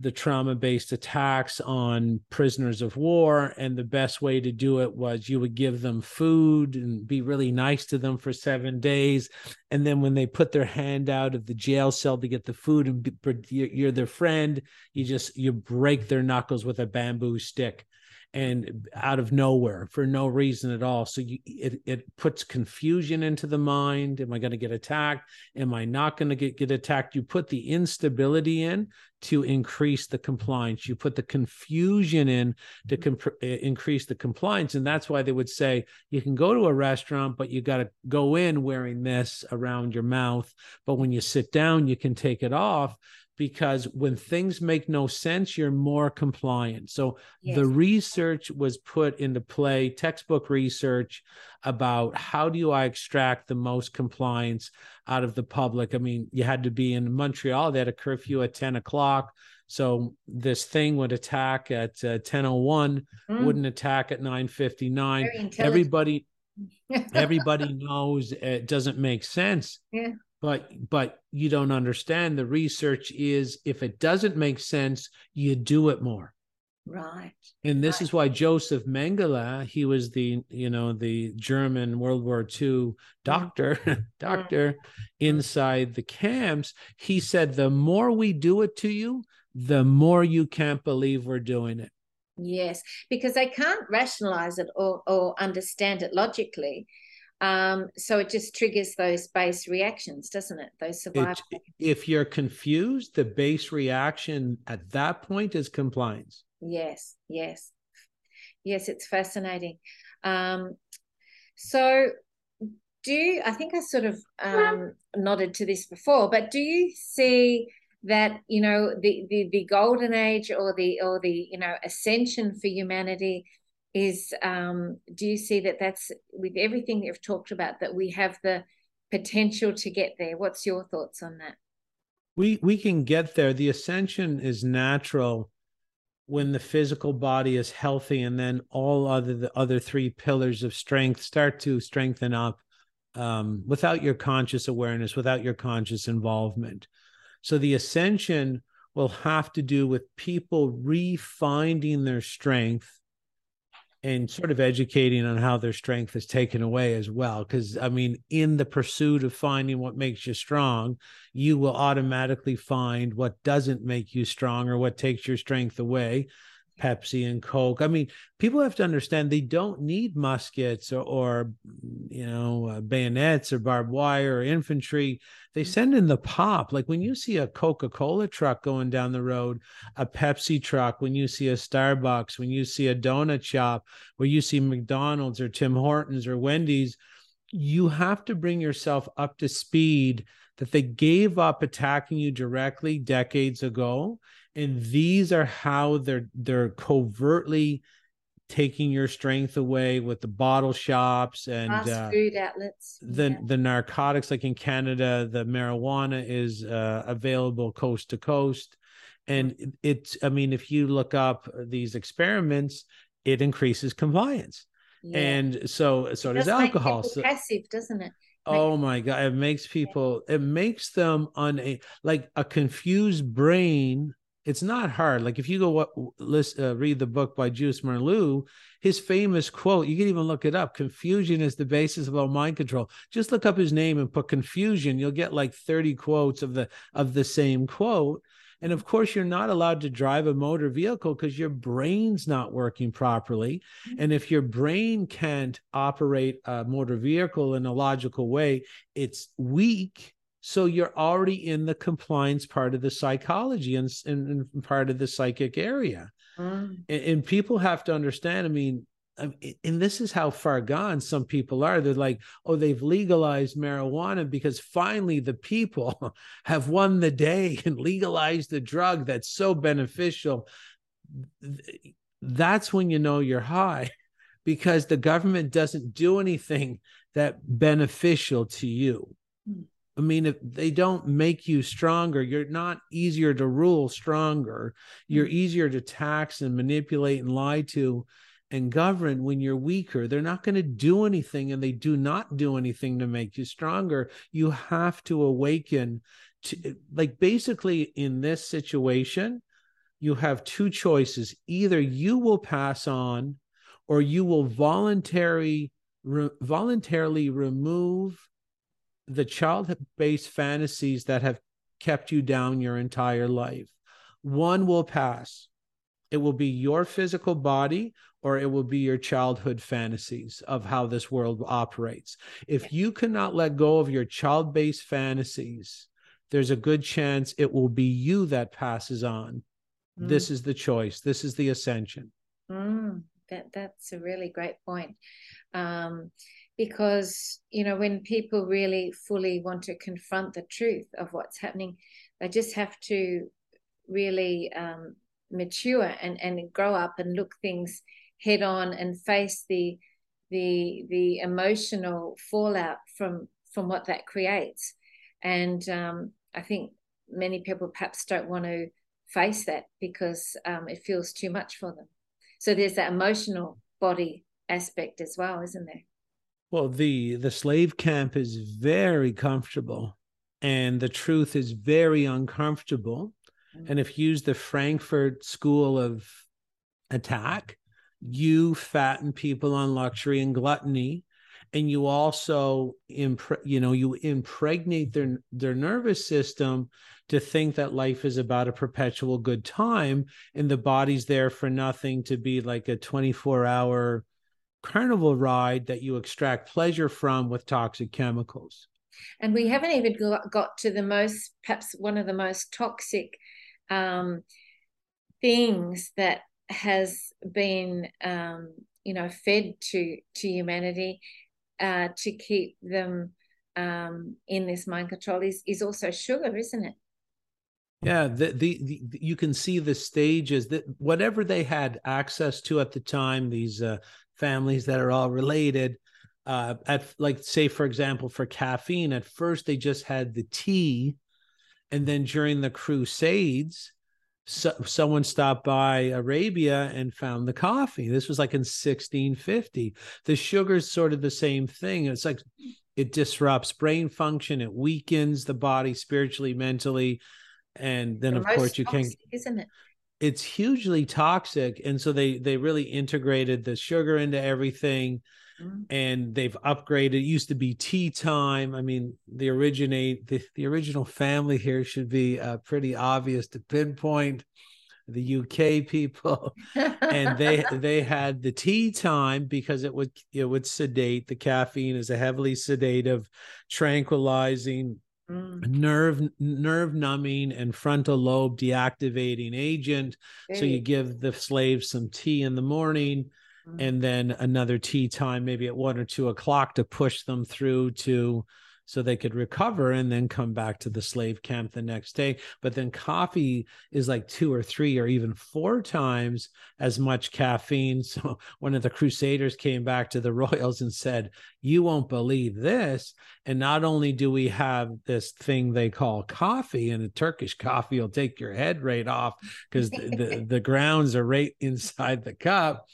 the trauma based attacks on prisoners of war. And the best way to do it was you would give them food and be really nice to them for seven days. And then when they put their hand out of the jail cell to get the food and be, you're their friend, you just, you break their knuckles with a bamboo stick and out of nowhere for no reason at all. So you, it it puts confusion into the mind. Am I going to get attacked? Am I not going to get get attacked? You put the instability in to increase the compliance. You put the confusion in to mm-hmm. comp- increase the compliance, and that's why they would say you can go to a restaurant, but you got to go in wearing this around your mouth. But when you sit down, you can take it off because when things make no sense, you're more compliant. So yes. the research was put into play, textbook research about how do I extract the most compliance out of the public. I mean, you had to be in Montreal, they had a curfew at 10 o'clock. So this thing would attack at uh, 10:01, mm. wouldn't attack at 9:59. Everybody everybody knows it doesn't make sense. Yeah but but you don't understand. The research is if it doesn't make sense you do it more. Right. And this right. is why joseph mengele he was the you know the german world war ii doctor doctor mm. inside the camps. He said the more we do it to you the more you can't believe we're doing it. Yes because they can't rationalize it or, or understand it logically um, so it just triggers those base reactions, doesn't it? Those survival. It, if you're confused, the base reaction at that point is compliance. Yes, yes, yes. It's fascinating. Um, so, do you, I think I sort of um, nodded to this before, but do you see that you know the, the the golden age or the or the you know ascension for humanity is um, do you see that that's with everything you've talked about that we have the potential to get there? What's your thoughts on that? We we can get there. The ascension is natural when the physical body is healthy and then all other the other three pillars of strength start to strengthen up um, without your conscious awareness without your conscious involvement. So the ascension will have to do with people refinding their strength and sort of educating on how their strength is taken away as well. Because, I mean, in the pursuit of finding what makes you strong, you will automatically find what doesn't make you strong or what takes your strength away. Pepsi and Coke. I mean, people have to understand they don't need muskets or, or you know, uh, bayonets or barbed wire or infantry. They mm-hmm. send in the pop. Like when you see a Coca Cola truck going down the road, a Pepsi truck, when you see a Starbucks, when you see a donut shop, where you see McDonald's or Tim Hortons or Wendy's, you have to bring yourself up to speed that they gave up attacking you directly decades ago and these are how they're they're covertly taking your strength away with the bottle shops and uh, food outlets. the yeah. the narcotics like in canada the marijuana is uh, available coast to coast. And it's i mean if you look up these experiments it increases compliance. Yeah. and so so does, does alcohol. So passive doesn't it? Oh my god, it makes people it makes them on a like a confused brain it's not hard. Like if you go what list uh, read the book by Bruce Marleau, his famous quote, you can even look it up. Confusion is the basis of all mind control. Just look up his name and put confusion. You'll get like 30 quotes of the of the same quote. And of course, you're not allowed to drive a motor vehicle because your brain's not working properly. Mm-hmm. And if your brain can't operate a motor vehicle in a logical way, it's weak so you're already in the compliance part of the psychology and, and, and part of the psychic area. Mm. And, and, people have to understand, I mean, and this is how far gone some people are. They're like, oh, they've legalized marijuana because finally the people have won the day and legalized the drug that's so beneficial. That's when you know you're high because the government doesn't do anything that beneficial to you. Mm. I mean, if they don't make you stronger, you're not easier to rule stronger. You're mm. easier to tax and manipulate and lie to and govern when you're weaker. They're not going to do anything and they do not do anything to make you stronger. You have to awaken to, like basically in this situation, you have two choices. Either you will pass on or you will voluntary, re, voluntarily remove the child-based fantasies that have kept you down your entire life. One will pass. It will be your physical body or it will be your childhood fantasies of how this world operates. If you cannot let go of your child based fantasies, there's a good chance it will be you that passes on. Mm. This is the choice. This is the ascension. Mm, that that's a really great point. Um, because you know when people really fully want to confront the truth of what's happening, they just have to really um, mature and and grow up and look things head on and face the the the emotional fallout from from what that creates. And um, i think many people perhaps don't want to face that because um, it feels too much for them. So there's that emotional body aspect as well isn't there well the the slave camp is very comfortable and the truth is very uncomfortable mm-hmm. and if you use the frankfurt school of attack you fatten people on luxury and gluttony and you also impre- you know you impregnate their their nervous system to think that life is about a perpetual good time and the body's there for nothing to be like a 24 hour carnival ride that you extract pleasure from with toxic chemicals and we haven't even got to the most perhaps one of the most toxic um, things that has been um, you know fed to to humanity uh, to keep them um, in this mind control is is also sugar, isn't it? Yeah, the, the, the you can see the stages that whatever they had access to at the time, these uh, families that are all related. Uh, at like say for example for caffeine, at first they just had the tea, and then during the Crusades, so, someone stopped by Arabia and found the coffee. This was like in 1650. The sugar is sort of the same thing. It's like it disrupts brain function, it weakens the body spiritually, mentally, and then the of course you can isn't it? It's hugely toxic, and so they they really integrated the sugar into everything Mm-hmm. and they've upgraded. It used to be tea time. I mean, the originate the, the original family here should be uh, pretty obvious to pinpoint the UK people, and they they had the tea time because it would it would sedate. The caffeine is a heavily sedative, tranquilizing, mm. nerve nerve numbing, and frontal lobe deactivating agent. so you give the slaves some tea in the morning Mm-hmm. and then another tea time maybe at one or two o'clock to push them through to so they could recover and then come back to the slave camp the next day. But then coffee is like two or three or even four times as much caffeine. So one of the crusaders came back to the royals and said, You won't believe this. And not only do we have this thing they call coffee, and a Turkish coffee will take your head right off because the, the, the grounds are right inside the cup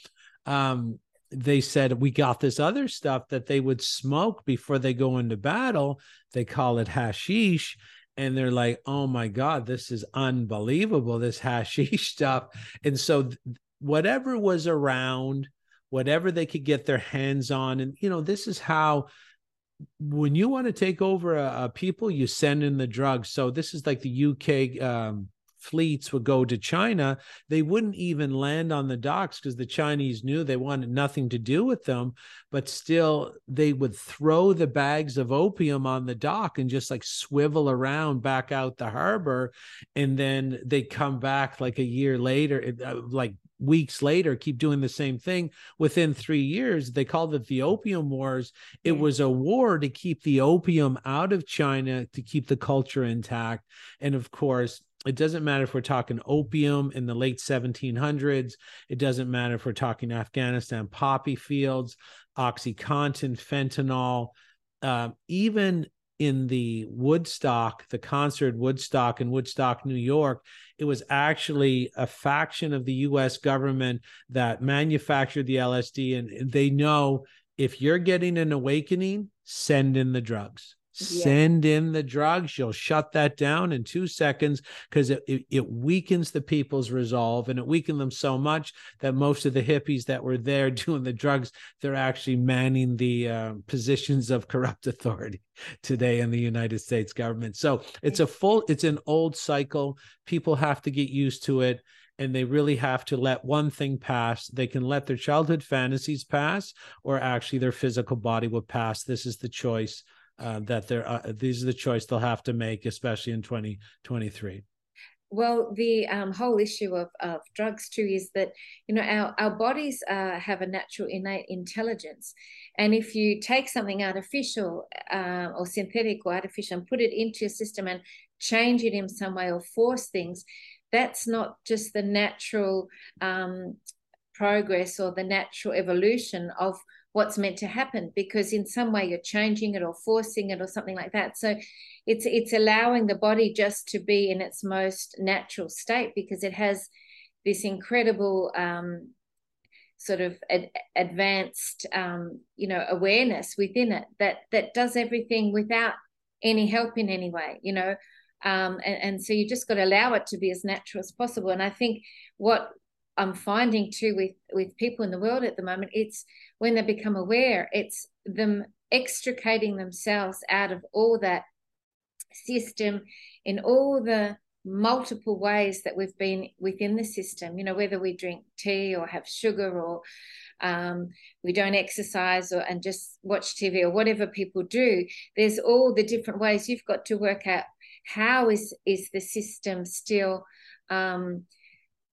um, they said we got this other stuff that they would smoke before they go into battle. They call it hashish. And they're like, oh my God, this is unbelievable, this hashish stuff. And so, whatever was around, whatever they could get their hands on, and you know, this is how when you want to take over a, a people, you send in the drugs. So, this is like the UK um, fleets would go to China, they wouldn't even land on the docks because the Chinese knew they wanted nothing to do with them. But still, they would throw the bags of opium on the dock and just like swivel around back out the harbor. And then they come back like a year later, uh, like weeks later keep doing the same thing within three years they called it the opium wars it was a war to keep the opium out of china to keep the culture intact and of course it doesn't matter if we're talking opium in the late 1700s. It doesn't matter if we're talking Afghanistan poppy fields, Oxycontin, fentanyl, uh, even in the Woodstock, the concert Woodstock in Woodstock, New York, it was actually a faction of the US government that manufactured the LSD. And they know if you're getting an awakening, send in the drugs send in the drugs you'll shut that down in two seconds because it, it, it, weakens the people's resolve and it weakened them so much that most of the hippies that were there doing the drugs they're actually manning the uh, positions of corrupt authority today in the united states government so it's a full it's an old cycle people have to get used to it and they really have to let one thing pass. They can let their childhood fantasies pass, or actually their physical body will pass. This is the choice uh, that they're uh, these are the choice they'll have to make, especially in 2023. Well, the um, whole issue of, of drugs too is that you know our our bodies uh, have a natural innate intelligence, and if you take something artificial uh, or synthetic or artificial and put it into your system and change it in some way or force things, that's not just the natural um, progress or the natural evolution of what's meant to happen because in some way you're changing it or forcing it or something like that. So it's it's allowing the body just to be in its most natural state because it has this incredible um, sort of ad- advanced um, you know awareness within it that that does everything without any help in any way you know? Um, and, and so you just got to allow it to be as natural as possible. And i think what I'm finding too with with people in the world at the moment, it's when they become aware, it's them extricating themselves out of all that system in all the multiple ways that we've been within the system. You know, whether we drink tea or have sugar or um, we don't exercise or and just watch TV or whatever people do. There's all the different ways you've got to work out how is is the system still um,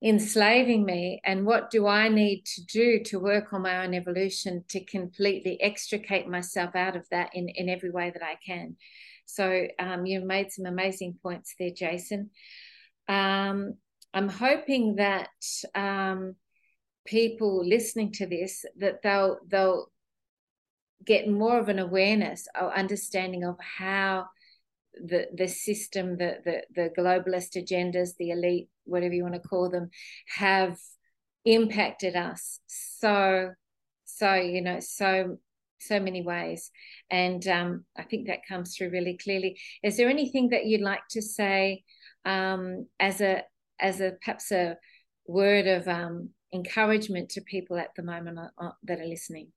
enslaving me and what do i need to do to work on my own evolution to completely extricate myself out of that in, in every way that i can? So um, you made some amazing points there jason. Um, i'm hoping that um, people listening to this that they'll they'll get more of an awareness or understanding of how the the system, the the the globalist agendas, the elite, whatever you want to call them, have impacted us so so you know so so many ways. And um, i think that comes through really clearly. Is there anything that you'd like to say um, as a as a perhaps a word of um, encouragement to people at the moment uh, uh that are listening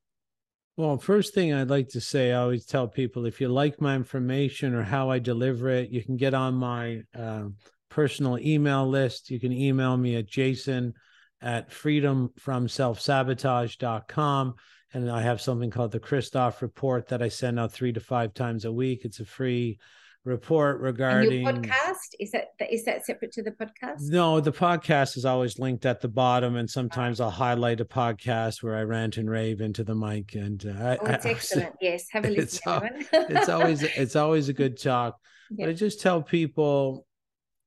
well, first thing I'd like to say, I always tell people if you like my information or how I deliver it, you can get on my uh, personal email list. You can email me at jason at freedomfromselfsabotage.com. And I have something called the Christoff Report that I send out three to five times a week. It's a free report regarding and your podcast? Is that is that separate to the podcast? No the podcast is always linked at the bottom and sometimes i'll highlight a podcast where i rant and rave into the mic and uh, oh, it's I, excellent. I, yes have a listen it's, all, it's always it's always a good talk. But i just tell people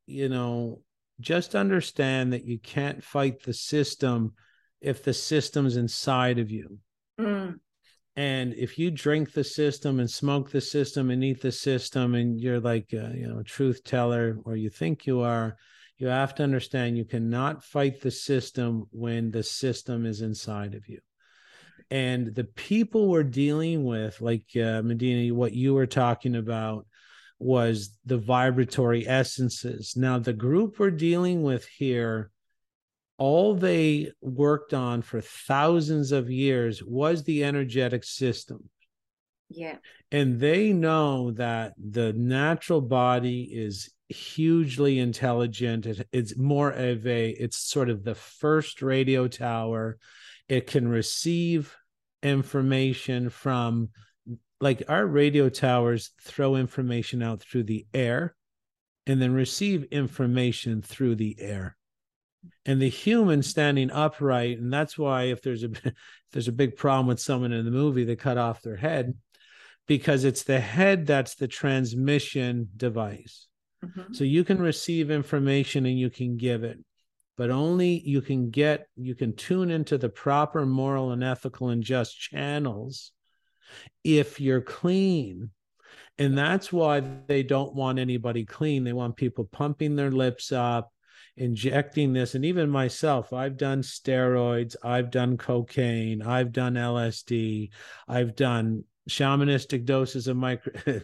you know just understand that you can't fight the system if the system's inside of you. Mm. And if you drink the system and smoke the system and eat the system, and you're like, a, you know, truth teller, or you think you are, you have to understand you cannot fight the system when the system is inside of you. And the people we're dealing with, like uh, Medyhne, what you were talking about was the vibratory essences. Now, the group we're dealing with here all they worked on for thousands of years was the energetic system. Yeah. And they know that the natural body is hugely intelligent. It, it's more of a, it's sort of the first radio tower. It can receive information from, like our radio towers throw information out through the air and then receive information through the air and the human standing upright and that's why if there's a if there's a big problem with someone in the movie they cut off their head because it's the head that's the transmission device. Mm-hmm. so you can receive information and you can give it but only you can get you can tune into the proper moral and ethical and just channels if you're clean. And that's why they don't want anybody clean. They want people pumping their lips up injecting this and even myself i've done steroids i've done cocaine i've done lsd i've done shamanistic doses of micro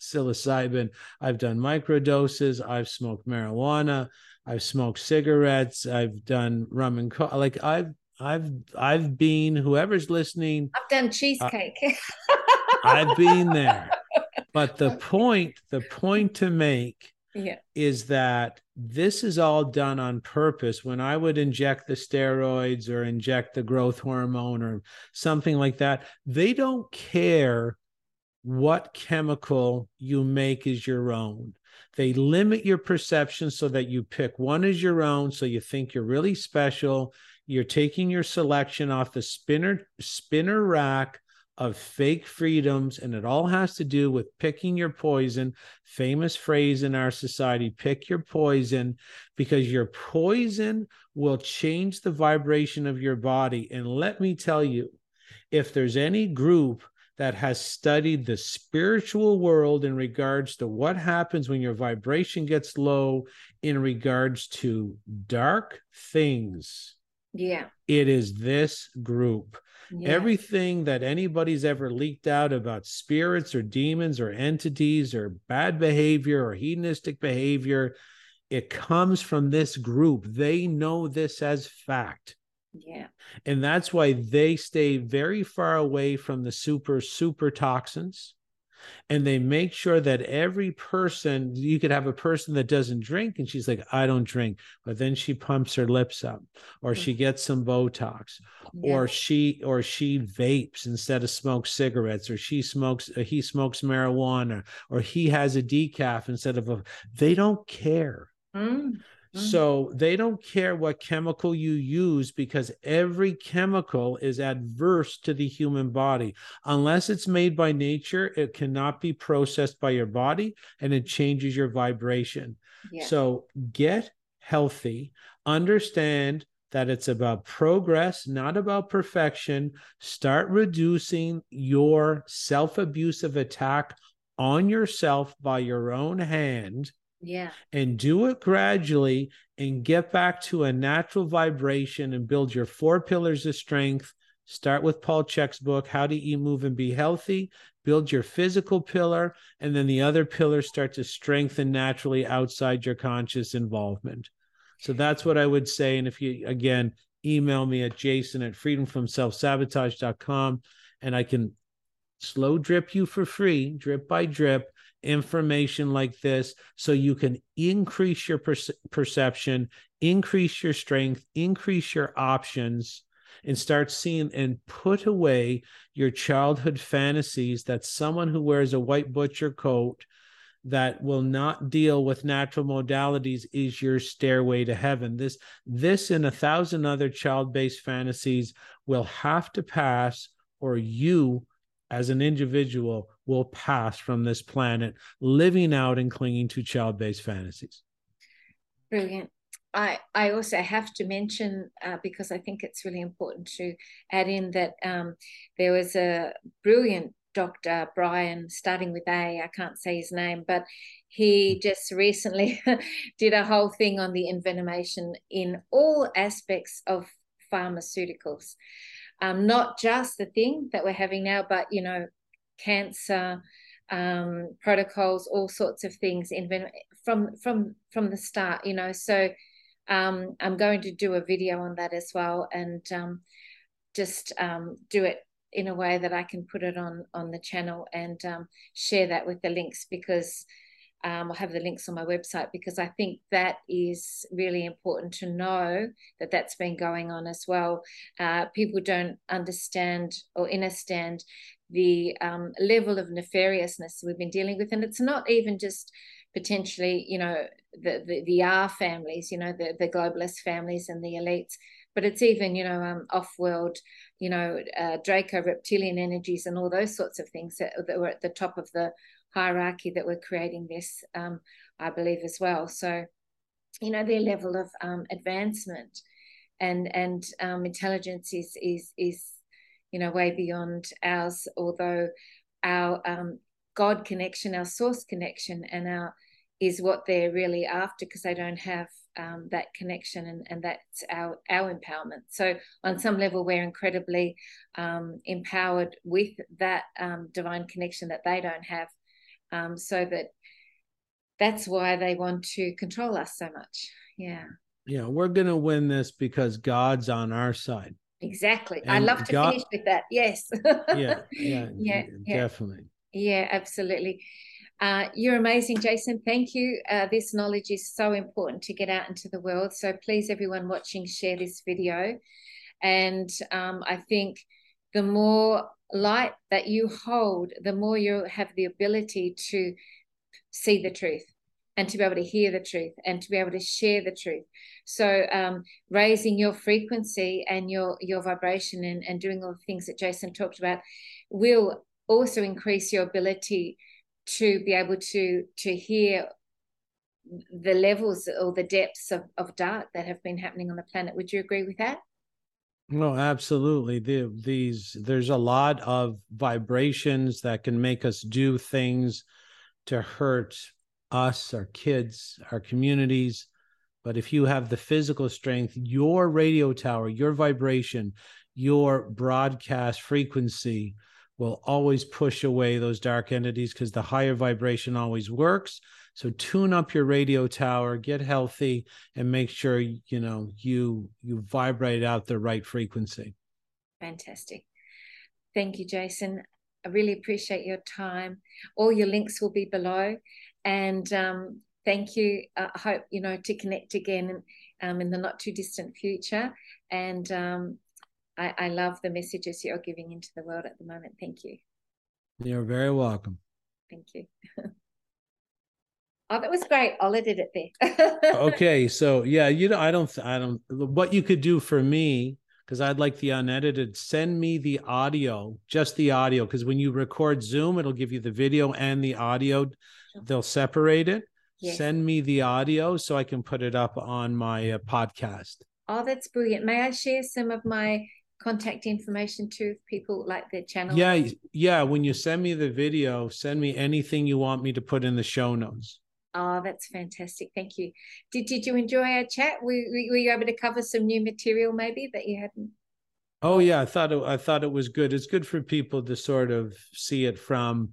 psilocybin. I've done micro doses. I've smoked marijuana. I've smoked cigarettes. I've done rum and co- like I've I've I've been whoever's listening. I've done cheesecake. Uh, I've been there. But the point, the point to make yeah. is that this is all done on purpose. When I would inject the steroids or inject the growth hormone or something like that, they don't care what chemical you make is your own. They limit your perception so that you pick one as your own. So you think you're really special. You're taking your selection off the spinner spinner rack of fake freedoms, and it all has to do with picking your poison. Famous phrase in our society pick your poison because your poison will change the vibration of your body. And let me tell you, if there's any group that has studied the spiritual world in regards to what happens when your vibration gets low in regards to dark things. Yeah. It is this group. Yeah. Everything that anybody's ever leaked out about spirits or demons or entities or bad behavior or hedonistic behavior, it comes from this group. They know this as fact. Yeah. And that's why they stay very far away from the super, super toxins and they make sure that every person you could have a person that doesn't drink and she's like i don't drink but then she pumps her lips up or she mm. gets some botox yeah. or she or she vapes instead of smoke cigarettes or she smokes uh, he smokes marijuana or he has a decaf instead of a they don't care mm. Mm-hmm. So they don't care what chemical you use because every chemical is adverse to the human body. Unless it's made by nature, it cannot be processed by your body and it changes your vibration. Yeah. So get healthy, understand that it's about progress, not about perfection. Start reducing your self abusive attack on yourself by your own hand yeah. And do it gradually and get back to a natural vibration and build your four pillars of strength. Start with Paul Chek's book, How to Eat, Move, and Be Healthy. Build your physical pillar, and then the other pillars start to strengthen naturally outside your conscious involvement. So that's what I would say. And if you, again, email me at jason at freedomfromselfsabotage.com and I can slow drip you for free, drip by drip, information like this so you can increase your perception, increase your strength, increase your options, and start seeing and put away your childhood fantasies that someone who wears a white butcher coat that will not deal with natural modalities is your stairway to heaven. This this and a thousand other child-based fantasies will have to pass or you as an individual will pass from this planet living out and clinging to child-based fantasies brilliant I, I also have to mention uh, because I think it's really important to add in that um, there was a brilliant Dr. Brian, starting with A, I can't say his name, but he hmm. just recently did a whole thing on the envenomation in all aspects of pharmaceuticals um, not just the thing that we're having now, but you know, cancer um, protocols, all sorts of things in from from from the start. You know, so um, I'm going to do a video on that as well, and um, just um, do it in a way that I can put it on on the channel and um, share that with the links because um, I'll have the links on my website because I think that is really important to know that that's been going on as well. Uh, people don't understand or understand the um, level of nefariousness we've been dealing with, and it's not even just potentially, you know, the the, the R families, you know, the the globalist families and the elites, but it's even, you know, um, off-world, you know, uh, Draco reptilian energies and all those sorts of things that, that were at the top of the hierarchy that we're creating this, um, I believe, as well. So, you know, their level of um, advancement and and um, intelligence is is is you know way beyond ours. Although our um, God connection, our source connection, and our is what they're really after because they don't have um, that connection and, and that's our our empowerment so on some level we're incredibly um, empowered with that um, divine connection that they don't have um, so that that's why they want to control us so much. Yeah. Yeah we're gonna win this because god's on our side. Exactly. And i love to god, finish with that. Yes. Yeah yeah yeah. definitely. Yeah absolutely. Uh, you're amazing, Jason. Thank you. Uh, this knowledge is so important to get out into the world. So please, everyone watching, share this video. And um, I think the more light that you hold, the more you have the ability to see the truth and to be able to hear the truth and to be able to share the truth. So um, raising your frequency and your your vibration and, and doing all the things that Jason talked about will also increase your ability to be able to to hear the levels or the depths of, of dark that have been happening on the planet. Would you agree with that? No, absolutely. The, these there's a lot of vibrations that can make us do things to hurt us, our kids, our communities. But if you have the physical strength, your radio tower, your vibration, your broadcast frequency will always push away those dark entities because the higher vibration always works. So tune up your radio tower, get healthy, and make sure you know you you vibrate out the right frequency. Fantastic. Thank you, Jason. I really appreciate your time. All your links will be below, and um, thank you. I hope you know to connect again um, in the not too distant future. And um, I, I love the messages you're giving into the world at the moment. Thank you. You're very welcome. Thank you. Oh, that was great. I'll edit it there. okay, so yeah, you know, I don't, I don't. What you could do for me, because I'd like the unedited. Send me the audio, just the audio, because when you record Zoom, it'll give you the video and the audio. They'll separate it. Yes. Send me the audio so I can put it up on my uh, podcast. Oh, that's brilliant. May I share some of my contact information to people like their channel? Yeah, yeah. When you send me the video, send me anything you want me to put in the show notes. Oh, that's fantastic. Thank you. Did Did you enjoy our chat? Were, were you able to cover some new material maybe that you hadn't? Oh yeah, I thought it, I thought it was good. It's good for people to sort of see it from.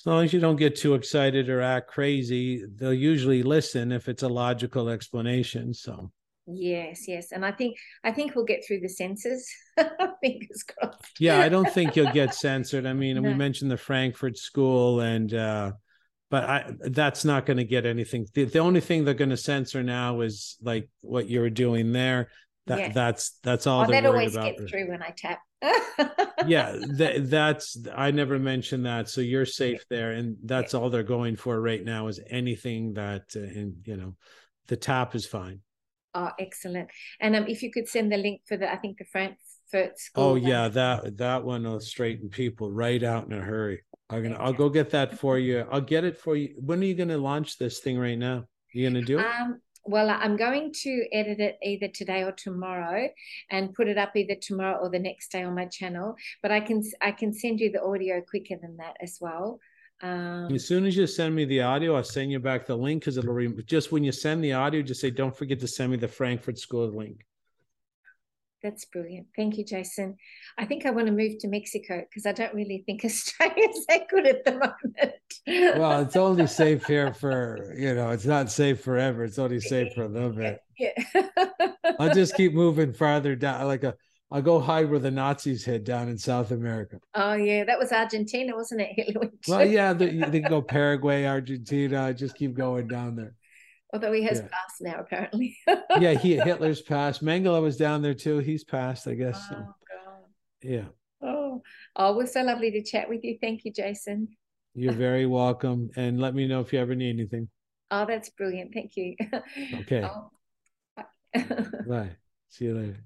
As long as you don't get too excited or act crazy, they'll usually listen if it's a logical explanation. So Yes, yes, and I think I think we'll get through the censors. Fingers crossed. yeah, I don't think you'll get censored. I mean, no. we mentioned the Frankfurt School, and uh, but I that's not going to get anything. The, the only thing they're going to censor now is like what you were doing there. That yes. that's that's all. Oh, that always about. gets through when I tap. yeah, that, that's I never mentioned that, so you're safe there, and that's all they're going for right now is anything that, uh, and you know, the tap is fine. Oh, excellent. And um, if you could send the link for the, I think the Frankfurt school. Oh yeah, that that one will straighten people right out in a hurry. I'm gonna, I'll go get that for you. I'll get it for you. When are you gonna launch this thing right now? You gonna do it? Um, well, I'm going to edit it either today or tomorrow, and put it up either tomorrow or the next day on my channel. But I can I can send you the audio quicker than that as well. Um, as soon as you send me the audio, I'll send you back the link because it'll re- just when you send the audio, just say, don't forget to send me the Frankfurt School link. That's brilliant. Thank you, Jason. I think I want to move to Mexico because I don't really think Australia's that good at the moment. well, it's only safe here for, you know, it's not safe forever. It's only safe for a little bit. Yeah. I'll just keep moving farther down, like a I'll go hide where the Nazis hid down in South America. Oh yeah, that was Argentina, wasn't it? well, yeah, they, they go Paraguay, Argentina. Just keep going down there. Although he has yeah. passed now, apparently. yeah, he Hitler's passed. Mengele was down there too. He's passed, I guess. Oh, so. God. Yeah. Oh, oh, we're so lovely to chat with you. Thank you, Jason. You're very welcome. And let me know if you ever need anything. Oh, that's brilliant. Thank you. Okay. Oh, bye. bye. See you later.